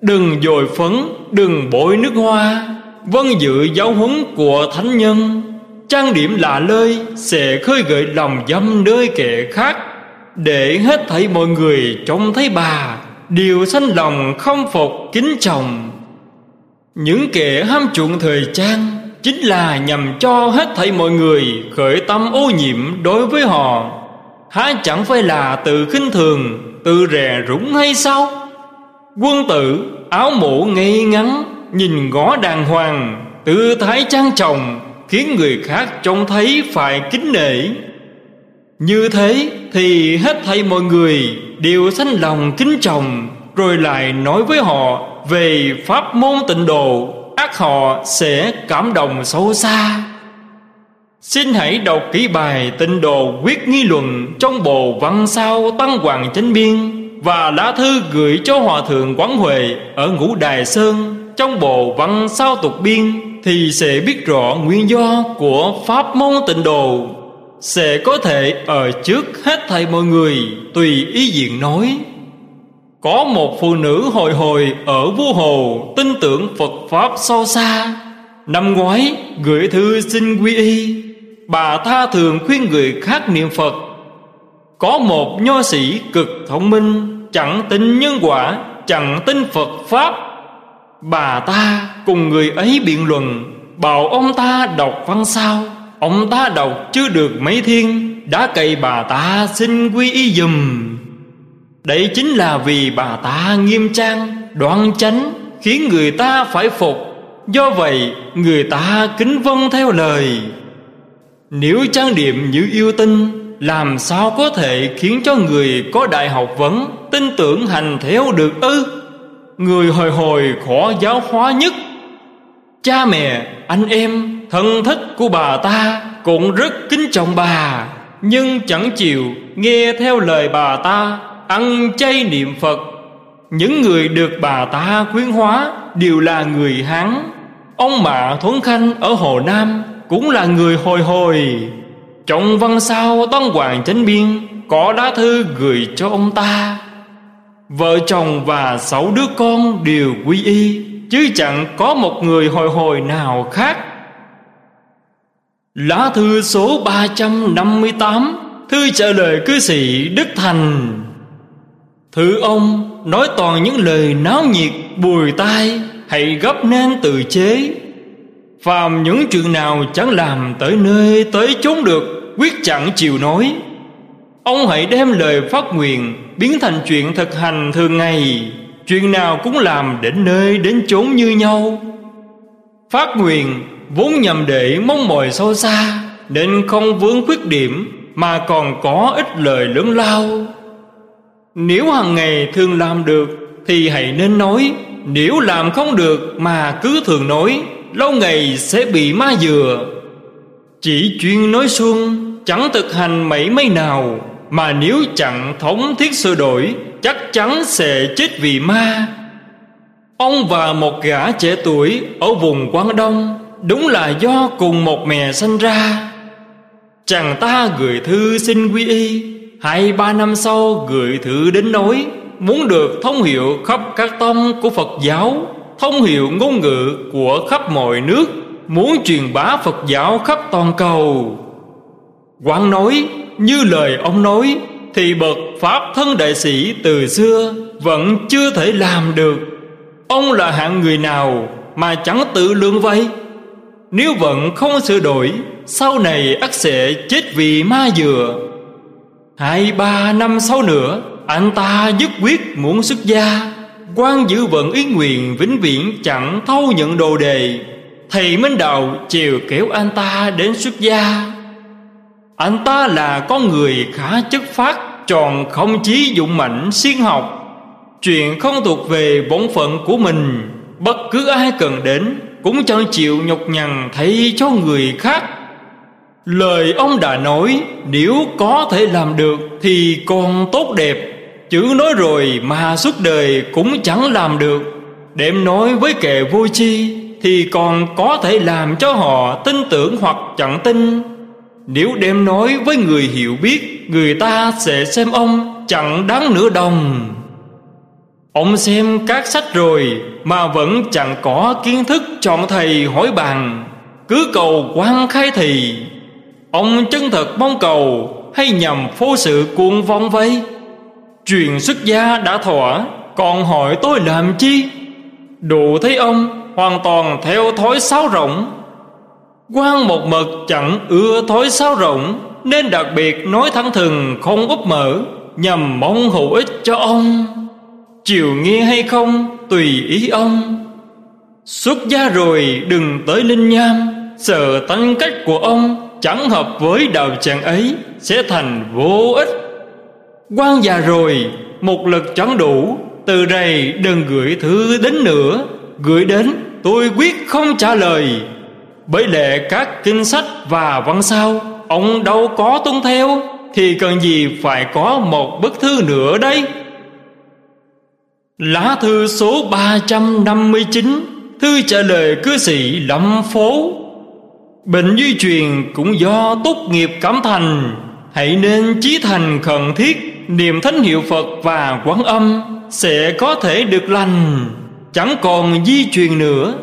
A: Đừng dồi phấn Đừng bội nước hoa. Vâng dự giáo huấn của thánh nhân Trang điểm lạ lơi Sẽ khơi gợi lòng dâm nơi kẻ khác. Để hết thảy mọi người trông thấy bà Đều sanh lòng không phục kính trọng. Những kẻ ham chuộng thời trang Chính là nhằm cho hết thảy mọi người Khởi tâm ô nhiễm đối với họ. Há chẳng phải là tự khinh thường Tự rè rúng hay sao? Quân tử, áo mũ ngay ngắn, Nhìn gõ đàng hoàng, Tư thái trang trọng, Khiến người khác trông thấy phải kính nể. Như thế thì hết thảy mọi người Đều sanh lòng kính trọng, Rồi lại nói với họ Về pháp môn tịnh độ. Ác họ sẽ cảm động sâu xa. Xin hãy đọc kỹ bài tịnh độ quyết nghi luận Trong bộ văn sao Tăng Hoàng Chánh Biên Và lá thư gửi cho Hòa Thượng Quán Huệ Ở Ngũ Đài Sơn. Trong bộ văn sao tục biên Thì sẽ biết rõ nguyên do của Pháp môn tịnh độ. Sẽ có thể ở trước hết thầy mọi người, Tùy ý diện nói. Có một phụ nữ hồi hồi ở Vua Hồ, Tin tưởng Phật Pháp sâu xa. Năm ngoái, gửi thư xin quy y. Bà tha thường khuyên người khác niệm Phật. Có một nho sĩ cực thông minh, Chẳng tin nhân quả, Chẳng tin Phật Pháp. Bà ta cùng người ấy biện luận, Bảo ông ta đọc văn sao? Ông ta đọc chưa được mấy thiên Đã cậy bà ta xin quy y dùm. Đấy chính là vì bà ta nghiêm trang Đoan chánh Khiến người ta phải phục. Do vậy người ta kính vâng theo lời. Nếu trang điểm như yêu tinh Làm sao có thể khiến cho người có đại học vấn Tin tưởng hành theo được ư? Người hồi hồi khó giáo hóa nhất. Cha mẹ, anh em, thân thích của bà ta Cũng rất kính trọng bà, Nhưng chẳng chịu nghe theo lời bà ta ăn chay niệm Phật. Những người được bà ta khuyến hóa Đều là người Hán. Ông Mạ Thuấn Khanh ở Hồ Nam Cũng là người hồi hồi. Trọng văn sao Tân Hoàng Chánh Biên Có đá thư gửi cho ông ta, Vợ chồng và sáu đứa con đều quy y, Chứ chẳng có một người hồi hồi nào khác Lá thư số 358 Thư trả lời cư sĩ Đức Thành. Thư ông, nói toàn những lời náo nhiệt, bùi tai, Hãy gấp nên tự chế. Phàm những chuyện nào chẳng làm tới nơi tới chốn được, Quyết chẳng chịu nói Ông hãy đem lời phát nguyện Biến thành chuyện thực hành thường ngày. Chuyện nào cũng làm đến nơi đến chốn như nhau. Phát nguyện vốn nhằm để mong mỏi sâu xa Nên không vướng khuyết điểm Mà còn có ít lời lớn lao. Nếu hàng ngày thường làm được Thì hãy nên nói, Nếu làm không được mà cứ thường nói, Lâu ngày sẽ bị ma dừa. Chỉ chuyên nói suông, Chẳng thực hành mấy mấy nào, Mà nếu chẳng thống thiết sửa đổi, Chắc chắn sẽ chết vì ma. Ông và một gã trẻ tuổi Ở vùng Quảng Đông Đúng là do cùng một mẹ sinh ra. Chàng ta gửi thư xin quy y. Hai ba năm sau gửi thư đến nói Muốn được thông hiệu khắp các tông của Phật giáo. Thông hiệu ngôn ngữ của khắp mọi nước. Muốn truyền bá Phật giáo khắp toàn cầu. Quán nói, như lời ông nói, Thì bậc Pháp thân đại sĩ từ xưa Vẫn chưa thể làm được. Ông là hạng người nào Mà chẳng tự lương vậy? Nếu vẫn không sửa đổi, Sau này ắt sẽ chết vì ma dừa. Hai, ba, năm sau nữa, Anh ta nhất quyết muốn xuất gia. Quan giữ vận ý nguyện vĩnh viễn chẳng thâu nhận đồ đề. Thầy minh đạo chiều kéo anh ta đến xuất gia. Anh ta là con người khá chất phát tròn không chí dụng mạnh siêng học. Chuyện không thuộc về bổn phận của mình, bất cứ ai cần đến cũng chẳng chịu nhọc nhằn thay cho người khác. Lời ông đã nói, nếu có thể làm được thì còn tốt đẹp. Chữ nói rồi mà suốt đời cũng chẳng làm được. Đệm nói với kẻ vô chi Thì còn có thể làm cho họ tin tưởng hoặc chẳng tin. Nếu đem nói với người hiểu biết, Người ta sẽ xem ông chẳng đáng nửa đồng. Ông xem các sách rồi Mà vẫn chẳng có kiến thức chọn thầy hỏi bàn. Cứ cầu quan khai thì, Ông chân thật mong cầu Hay nhằm phô sự cuồng vong vây Truyền xuất gia đã thỏa, Còn hỏi tôi làm chi? Đủ thấy ông Hoàn toàn theo thói sáo rộng quan một mực chẳng ưa thói sáo rộng Nên đặc biệt nói thẳng thừng không úp mở, Nhằm mong hữu ích cho ông. Chiều nghe hay không, Tùy ý ông. Xuất gia rồi, đừng tới linh nham. Sợ tánh cách của ông, Chẳng hợp với đạo tràng ấy, Sẽ thành vô ích. Quan già rồi, Một lực chẳng đủ. Từ đây đừng gửi thư đến nữa. Gửi đến, tôi quyết không trả lời. Bởi lệ các kinh sách và văn sao, Ông đâu có tuân theo, Thì cần gì phải có một bức thư nữa đây? Lá thư số 359 Thư trả lời cư sĩ Lâm Phố. Bệnh di truyền cũng do tốt nghiệp cảm thành. Hãy nên chí thành khẩn thiết, niệm thánh hiệu Phật và quán âm sẽ có thể được lành. Chẳng còn di truyền nữa.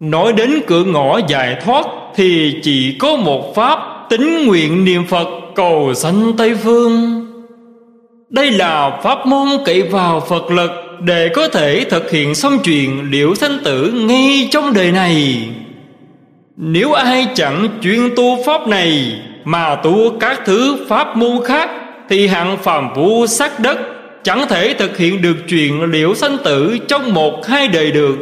A: Nói đến cửa ngõ giải thoát thì chỉ có một pháp tính nguyện niệm Phật cầu sanh Tây phương đây là pháp môn cậy vào Phật lực để có thể thực hiện xong chuyện liễu sanh tử ngay trong đời này. Nếu ai chẳng chuyên tu pháp này mà tu các thứ pháp môn khác thì hạng phàm phu sắc đất chẳng thể thực hiện được chuyện liễu sanh tử trong một hai đời được.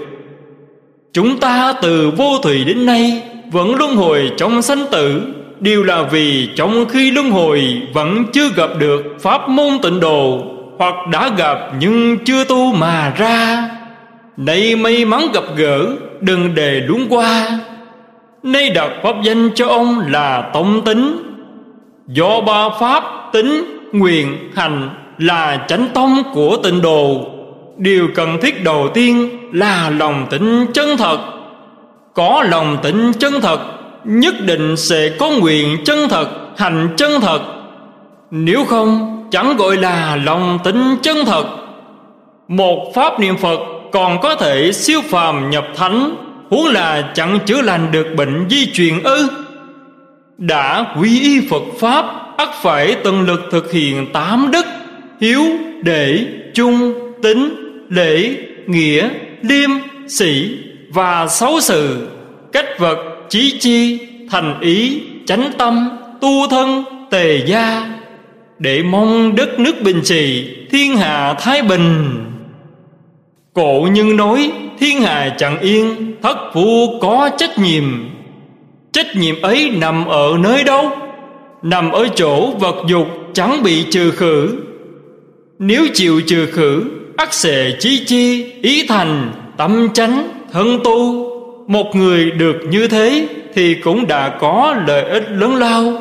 A: Chúng ta từ vô thủy đến nay vẫn luân hồi trong sanh tử đều là vì trong khi luân hồi vẫn chưa gặp được pháp môn tịnh độ hoặc đã gặp nhưng chưa tu mà ra. Nay may mắn gặp gỡ, đừng đề đúng qua. Nay đặt pháp danh cho ông là tông tính. Do ba pháp tính, nguyện, hành là chánh tông của tịnh đồ điều cần thiết đầu tiên là lòng tĩnh chân thật. Có lòng tĩnh chân thật nhất định sẽ có nguyện chân thật hành chân thật. Nếu không chẳng gọi là lòng tính chân thật. Một pháp niệm Phật còn có thể siêu phàm nhập thánh Huống là chẳng chữa lành được bệnh di truyền ư. Đã quy y Phật Pháp ắt phải tận lực thực hiện tám đức Hiếu, đệ, trung, tính, lễ, nghĩa, liêm, sĩ và xấu sự. Cách vật, chí chi, thành ý, chánh tâm, tu thân, tề gia. Để mong đất nước bình trị, thiên hạ thái bình. Cổ nhân nói thiên hạ chẳng yên Thất phu có trách nhiệm. Trách nhiệm ấy nằm ở nơi đâu? Nằm ở chỗ vật dục chẳng bị trừ khử. Nếu chịu trừ khử ắt sẽ chí chi Ý thành, tâm chánh, thân tu. Một người được như thế Thì cũng đã có lợi ích lớn lao.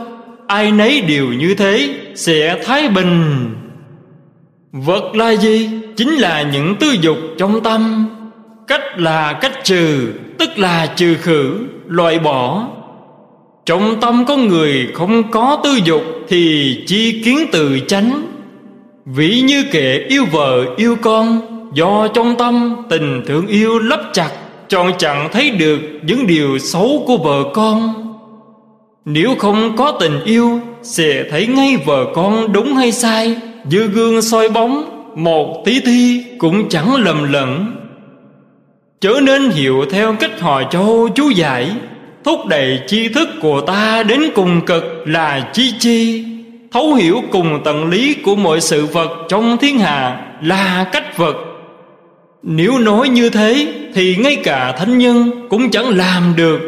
A: Ai nấy đều như thế Sẽ thái bình. Vật là gì? Chính là những tư dục trong tâm. Cách là cách trừ, Tức là trừ khử, Loại bỏ. Trong tâm có người không có tư dục Thì chi kiến từ chánh. Vĩ như kẻ yêu vợ, yêu con, Do trong tâm tình thương yêu lấp chặt. Chọn chẳng thấy được những điều xấu của vợ con. Nếu không có tình yêu, Sẽ thấy ngay vợ con đúng hay sai. Như gương soi bóng, Một tí thi cũng chẳng lầm lẫn. Chớ nên hiểu theo cách họ châu chú giải. Thúc đẩy tri thức của ta đến cùng cực là chi chi. Thấu hiểu cùng tận lý của mọi sự vật trong thiên hạ là cách vật. Nếu nói như thế thì ngay cả thánh nhân cũng chẳng làm được.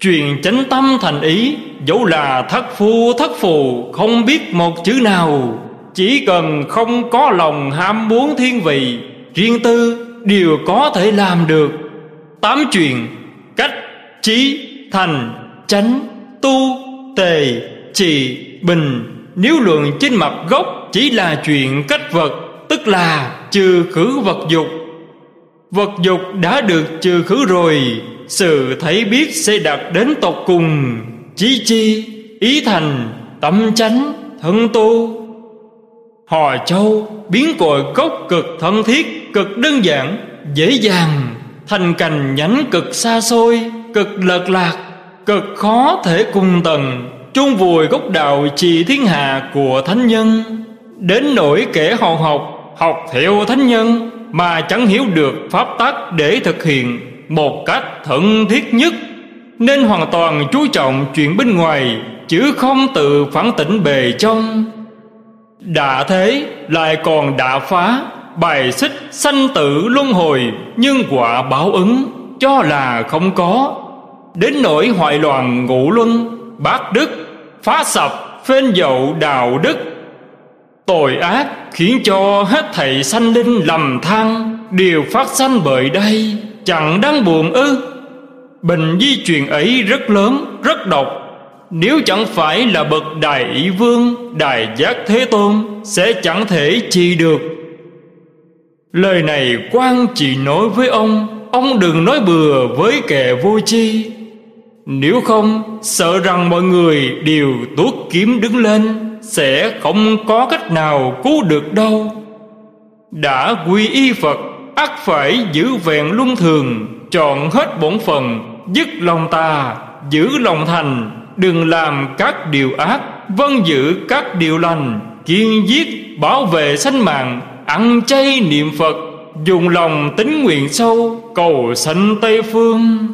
A: Truyền chánh tâm thành ý Dẫu là thất phu thất phù không biết một chữ nào. Chỉ cần không có lòng ham muốn thiên vị Riêng tư đều có thể làm được. Tám chuyện Cách, trí, thành, chánh, tu, tề, trì, bình. Nếu luận trên mặt gốc chỉ là chuyện cách vật Tức là trừ khử vật dục. Vật dục đã được trừ khử rồi Sự thấy biết sẽ đạt đến tột cùng. Chí chi, ý thành, tâm chánh, thân tu. Hò châu biến cội gốc cực thân thiết Cực đơn giản, dễ dàng Thành cành nhánh cực xa xôi Cực lợt lạc Cực khó thể cùng tầng chung vùi gốc đạo trì thiên hạ của thánh nhân. Đến nỗi kẻ hòn học Học theo thánh nhân Mà chẳng hiểu được pháp tắc để thực hiện Một cách thận thiết nhất. Nên hoàn toàn chú trọng chuyện bên ngoài, Chứ không tự phản tỉnh bề trong. Đã thế, lại còn đã phá Bài xích sanh tử luân hồi, Nhưng quả báo ứng, Cho là không có. Đến nỗi hoại loạn ngũ luân, Bát đức, Phá sập, phên dậu đạo đức Tội ác khiến cho hết thảy sanh linh lầm than Đều phát sanh bởi đây Chẳng đáng buồn ư. Bệnh di truyền ấy rất lớn, rất độc. Nếu chẳng phải là bậc đại ý vương Đại giác thế tôn Sẽ chẳng thể trị được. Lời này quan chỉ nói với ông Ông đừng nói bừa với kẻ vô chi Nếu không Sợ rằng mọi người đều tuốt kiếm đứng lên. Sẽ không có cách nào cứu được đâu. Đã quy y Phật ắt phải giữ vẹn luân thường, Chọn hết bổn phận, Dứt lòng tà, Giữ lòng thành, Đừng làm các điều ác Vân giữ các điều lành, Kiên giết, bảo vệ sanh mạng, Ăn chay niệm Phật, Dùng lòng tính nguyện sâu, Cầu sanh Tây Phương.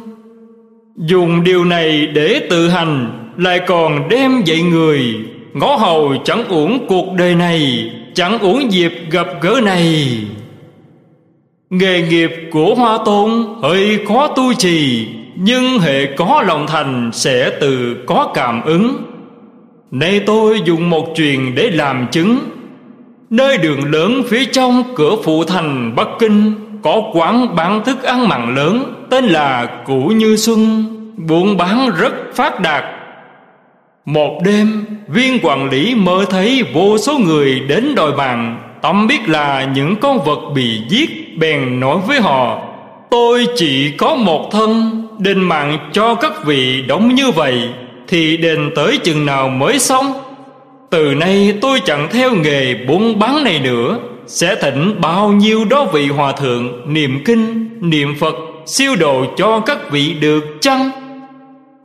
A: Dùng điều này để tự hành, Lại còn đem dạy người Ngõ hầu chẳng uổng cuộc đời này, Chẳng uổng dịp gặp gỡ này. Nghề nghiệp của Hoa Tôn hơi khó tu trì, nhưng hệ có lòng thành sẽ tự có cảm ứng. Nay tôi dùng một truyền để làm chứng. Nơi đường lớn phía trong cửa phụ thành Bắc Kinh Có quán bán thức ăn mặn lớn, Tên là Củ Như Xuân, Buôn bán rất phát đạt. Một đêm Viên quản lý mơ thấy vô số người đến đòi bàn Tâm biết là những con vật bị giết Bèn nói với họ Tôi chỉ có một thân Đền mạng cho các vị đóng như vậy Thì đền tới chừng nào mới xong? Từ nay tôi chẳng theo nghề buôn bán này nữa. Sẽ thỉnh bao nhiêu đó vị hòa thượng Niệm kinh, niệm Phật Siêu độ cho các vị được chăng?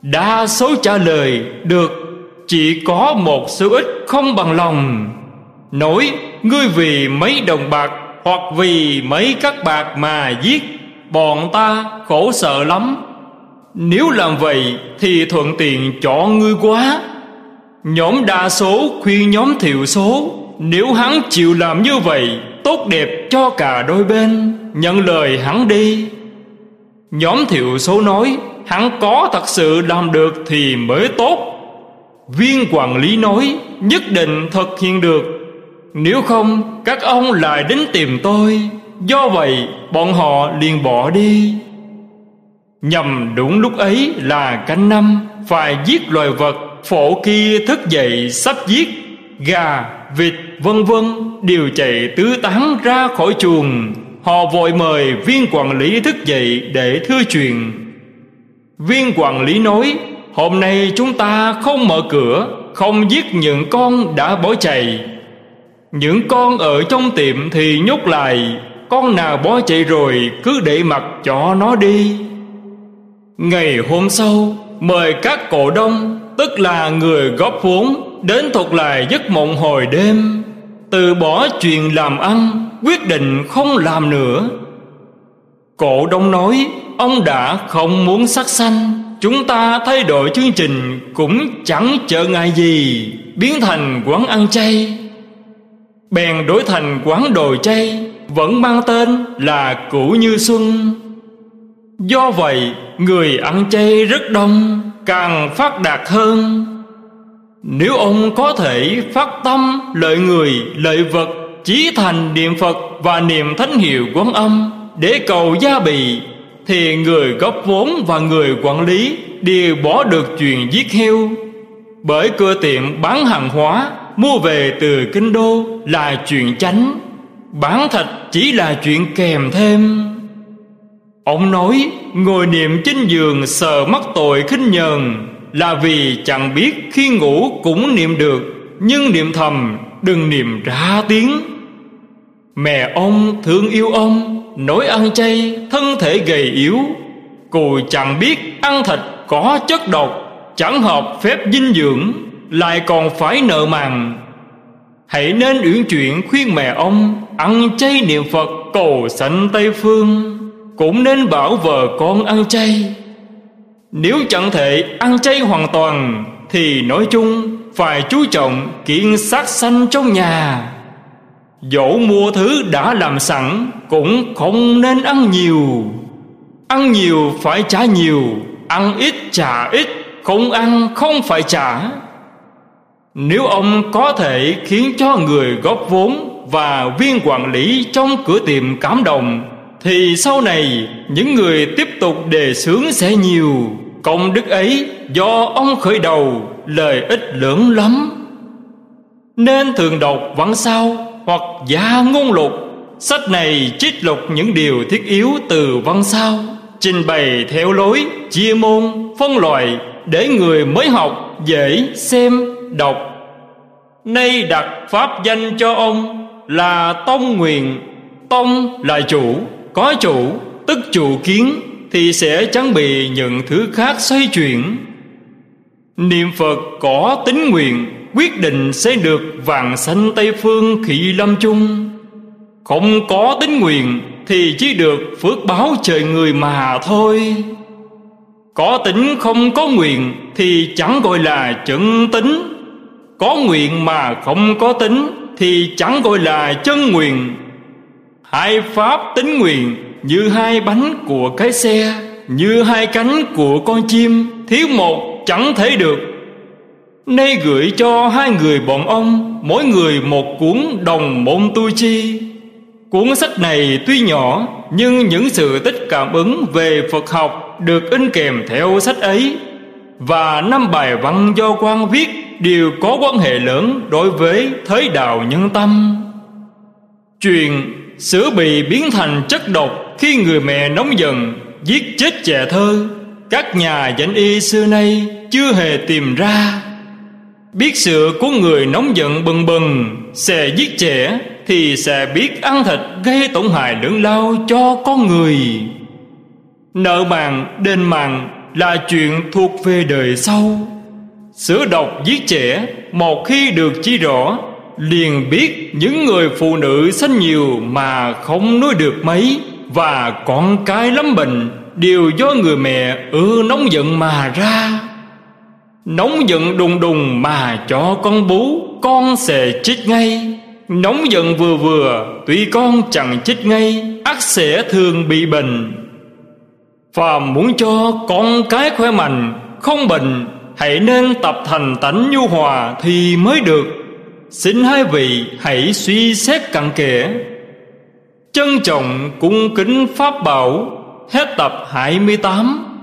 A: Đa số trả lời được. Chỉ có một số ít không bằng lòng. Nói, ngươi vì mấy đồng bạc Hoặc vì mấy các bạc mà giết, Bọn ta khổ sợ lắm. Nếu làm vậy Thì thuận tiện cho ngươi quá. Nhóm đa số khuyên nhóm thiểu số, Nếu hắn chịu làm như vậy, Tốt đẹp cho cả đôi bên, Nhận lời hắn đi. Nhóm thiểu số nói, Hắn có thật sự làm được thì mới tốt. Viên quản lý nói Nhất định thực hiện được. Nếu không các ông lại đến tìm tôi. Do vậy bọn họ liền bỏ đi. Nhằm đúng lúc ấy là canh năm Phải giết loài vật Phổ kia thức dậy sắp giết. Gà, vịt, vân vân Đều chạy tứ tán ra khỏi chuồng. Họ vội mời viên quản lý thức dậy để thưa chuyện. Viên quản lý nói Hôm nay chúng ta không mở cửa, Không giết những con đã bỏ chạy. Những con ở trong tiệm thì nhốt lại, Con nào bỏ chạy rồi cứ để mặc cho nó đi. Ngày hôm sau, Mời các cổ đông, Tức là người góp vốn, Đến thuật lại giấc mộng hồi đêm. Từ bỏ chuyện làm ăn, Quyết định không làm nữa. Cổ đông nói, Ông đã không muốn sắc xanh Chúng ta thay đổi chương trình Cũng chẳng chờ ngại gì Biến thành quán ăn chay. Bèn đổi thành quán đồ chay Vẫn mang tên là cũ Như Xuân. Do vậy Người ăn chay rất đông Càng phát đạt hơn. Nếu ông có thể phát tâm Lợi người, lợi vật Chí thành niệm Phật Và niệm thánh hiệu quán âm Để cầu gia bị thì người góp vốn và người quản lý Đều bỏ được chuyện giết heo. Bởi cửa tiệm bán hàng hóa, Mua về từ kinh đô là chuyện chánh. Bán thịt chỉ là chuyện kèm thêm. Ông nói, ngồi niệm trên giường sờ mắc tội khinh nhờn Là vì chẳng biết khi ngủ cũng niệm được, Nhưng niệm thầm đừng niệm ra tiếng. Mẹ ông thương yêu ông Nỗi ăn chay, thân thể gầy yếu. Cùi chẳng biết ăn thịt có chất độc, Chẳng hợp phép dinh dưỡng, Lại còn phải nợ màng. Hãy nên uyển chuyển khuyên mẹ ông, Ăn chay niệm Phật cầu sanh Tây Phương, Cũng nên bảo vợ con ăn chay. Nếu chẳng thể ăn chay hoàn toàn, Thì nói chung, phải chú trọng kiện sát sanh trong nhà. Dẫu mua thứ đã làm sẵn, Cũng không nên ăn nhiều. Ăn nhiều phải trả nhiều, Ăn ít trả ít, Không ăn không phải trả. Nếu ông có thể khiến cho người góp vốn Và viên quản lý trong cửa tiệm cảm động, Thì sau này những người tiếp tục đề xướng sẽ nhiều. Công đức ấy do ông khởi đầu Lời ích lớn lắm. Nên thường đọc văn sau hoặc gia ngôn lục. Sách này trích lục những điều thiết yếu từ văn sao Trình bày theo lối, chia môn, phân loại Để người mới học dễ xem, đọc. Nay đặt pháp danh cho ông là Tông Nguyện. Tông là chủ, có chủ, tức chủ kiến Thì sẽ chẳng bị những thứ khác xoay chuyển. Niệm Phật có tính nguyện quyết định sẽ được vàng xanh Tây Phương khị lâm chung. Không có tính nguyện thì chỉ được phước báo trời người mà thôi. Có tính không có nguyện thì chẳng gọi là chân tính. Có nguyện mà không có tính thì chẳng gọi là chân nguyện. Hai pháp tính nguyện như hai bánh của cái xe, Như hai cánh của con chim, Thiếu một chẳng thể được. Nay gửi cho hai người bọn ông, Mỗi người một cuốn đồng môn tu chi. Cuốn sách này tuy nhỏ, Nhưng những sự tích cảm ứng về Phật học Được in kèm theo sách ấy. Và năm bài văn do quan viết Đều có quan hệ lớn đối với thế đạo nhân tâm. Truyền sữa bị biến thành chất độc Khi người mẹ nóng giận Giết chết trẻ thơ, Các nhà danh y xưa nay chưa hề tìm ra. Biết sự của người nóng giận bừng bừng, Sẽ giết trẻ Thì sẽ biết ăn thịt gây tổn hại lớn lao cho con người. Nợ màng đền màng là chuyện thuộc về đời sau. Sửa độc giết trẻ, Một khi được chi rõ, Liền biết những người phụ nữ sinh nhiều Mà không nuôi được mấy. Và con cái lắm bệnh, Đều do người mẹ ưa nóng giận mà ra. Nóng giận đùng đùng mà cho con bú, Con sẽ chích ngay. Nóng giận vừa vừa, Tuy con chẳng chích ngay ắt sẽ thường bị bệnh. Phàm muốn cho con cái khỏe mạnh, Không bệnh, Hãy nên tập thành tánh nhu hòa Thì mới được. Xin hai vị hãy suy xét cặn kẽ. Trân trọng cung kính Pháp Bảo, Hết tập 28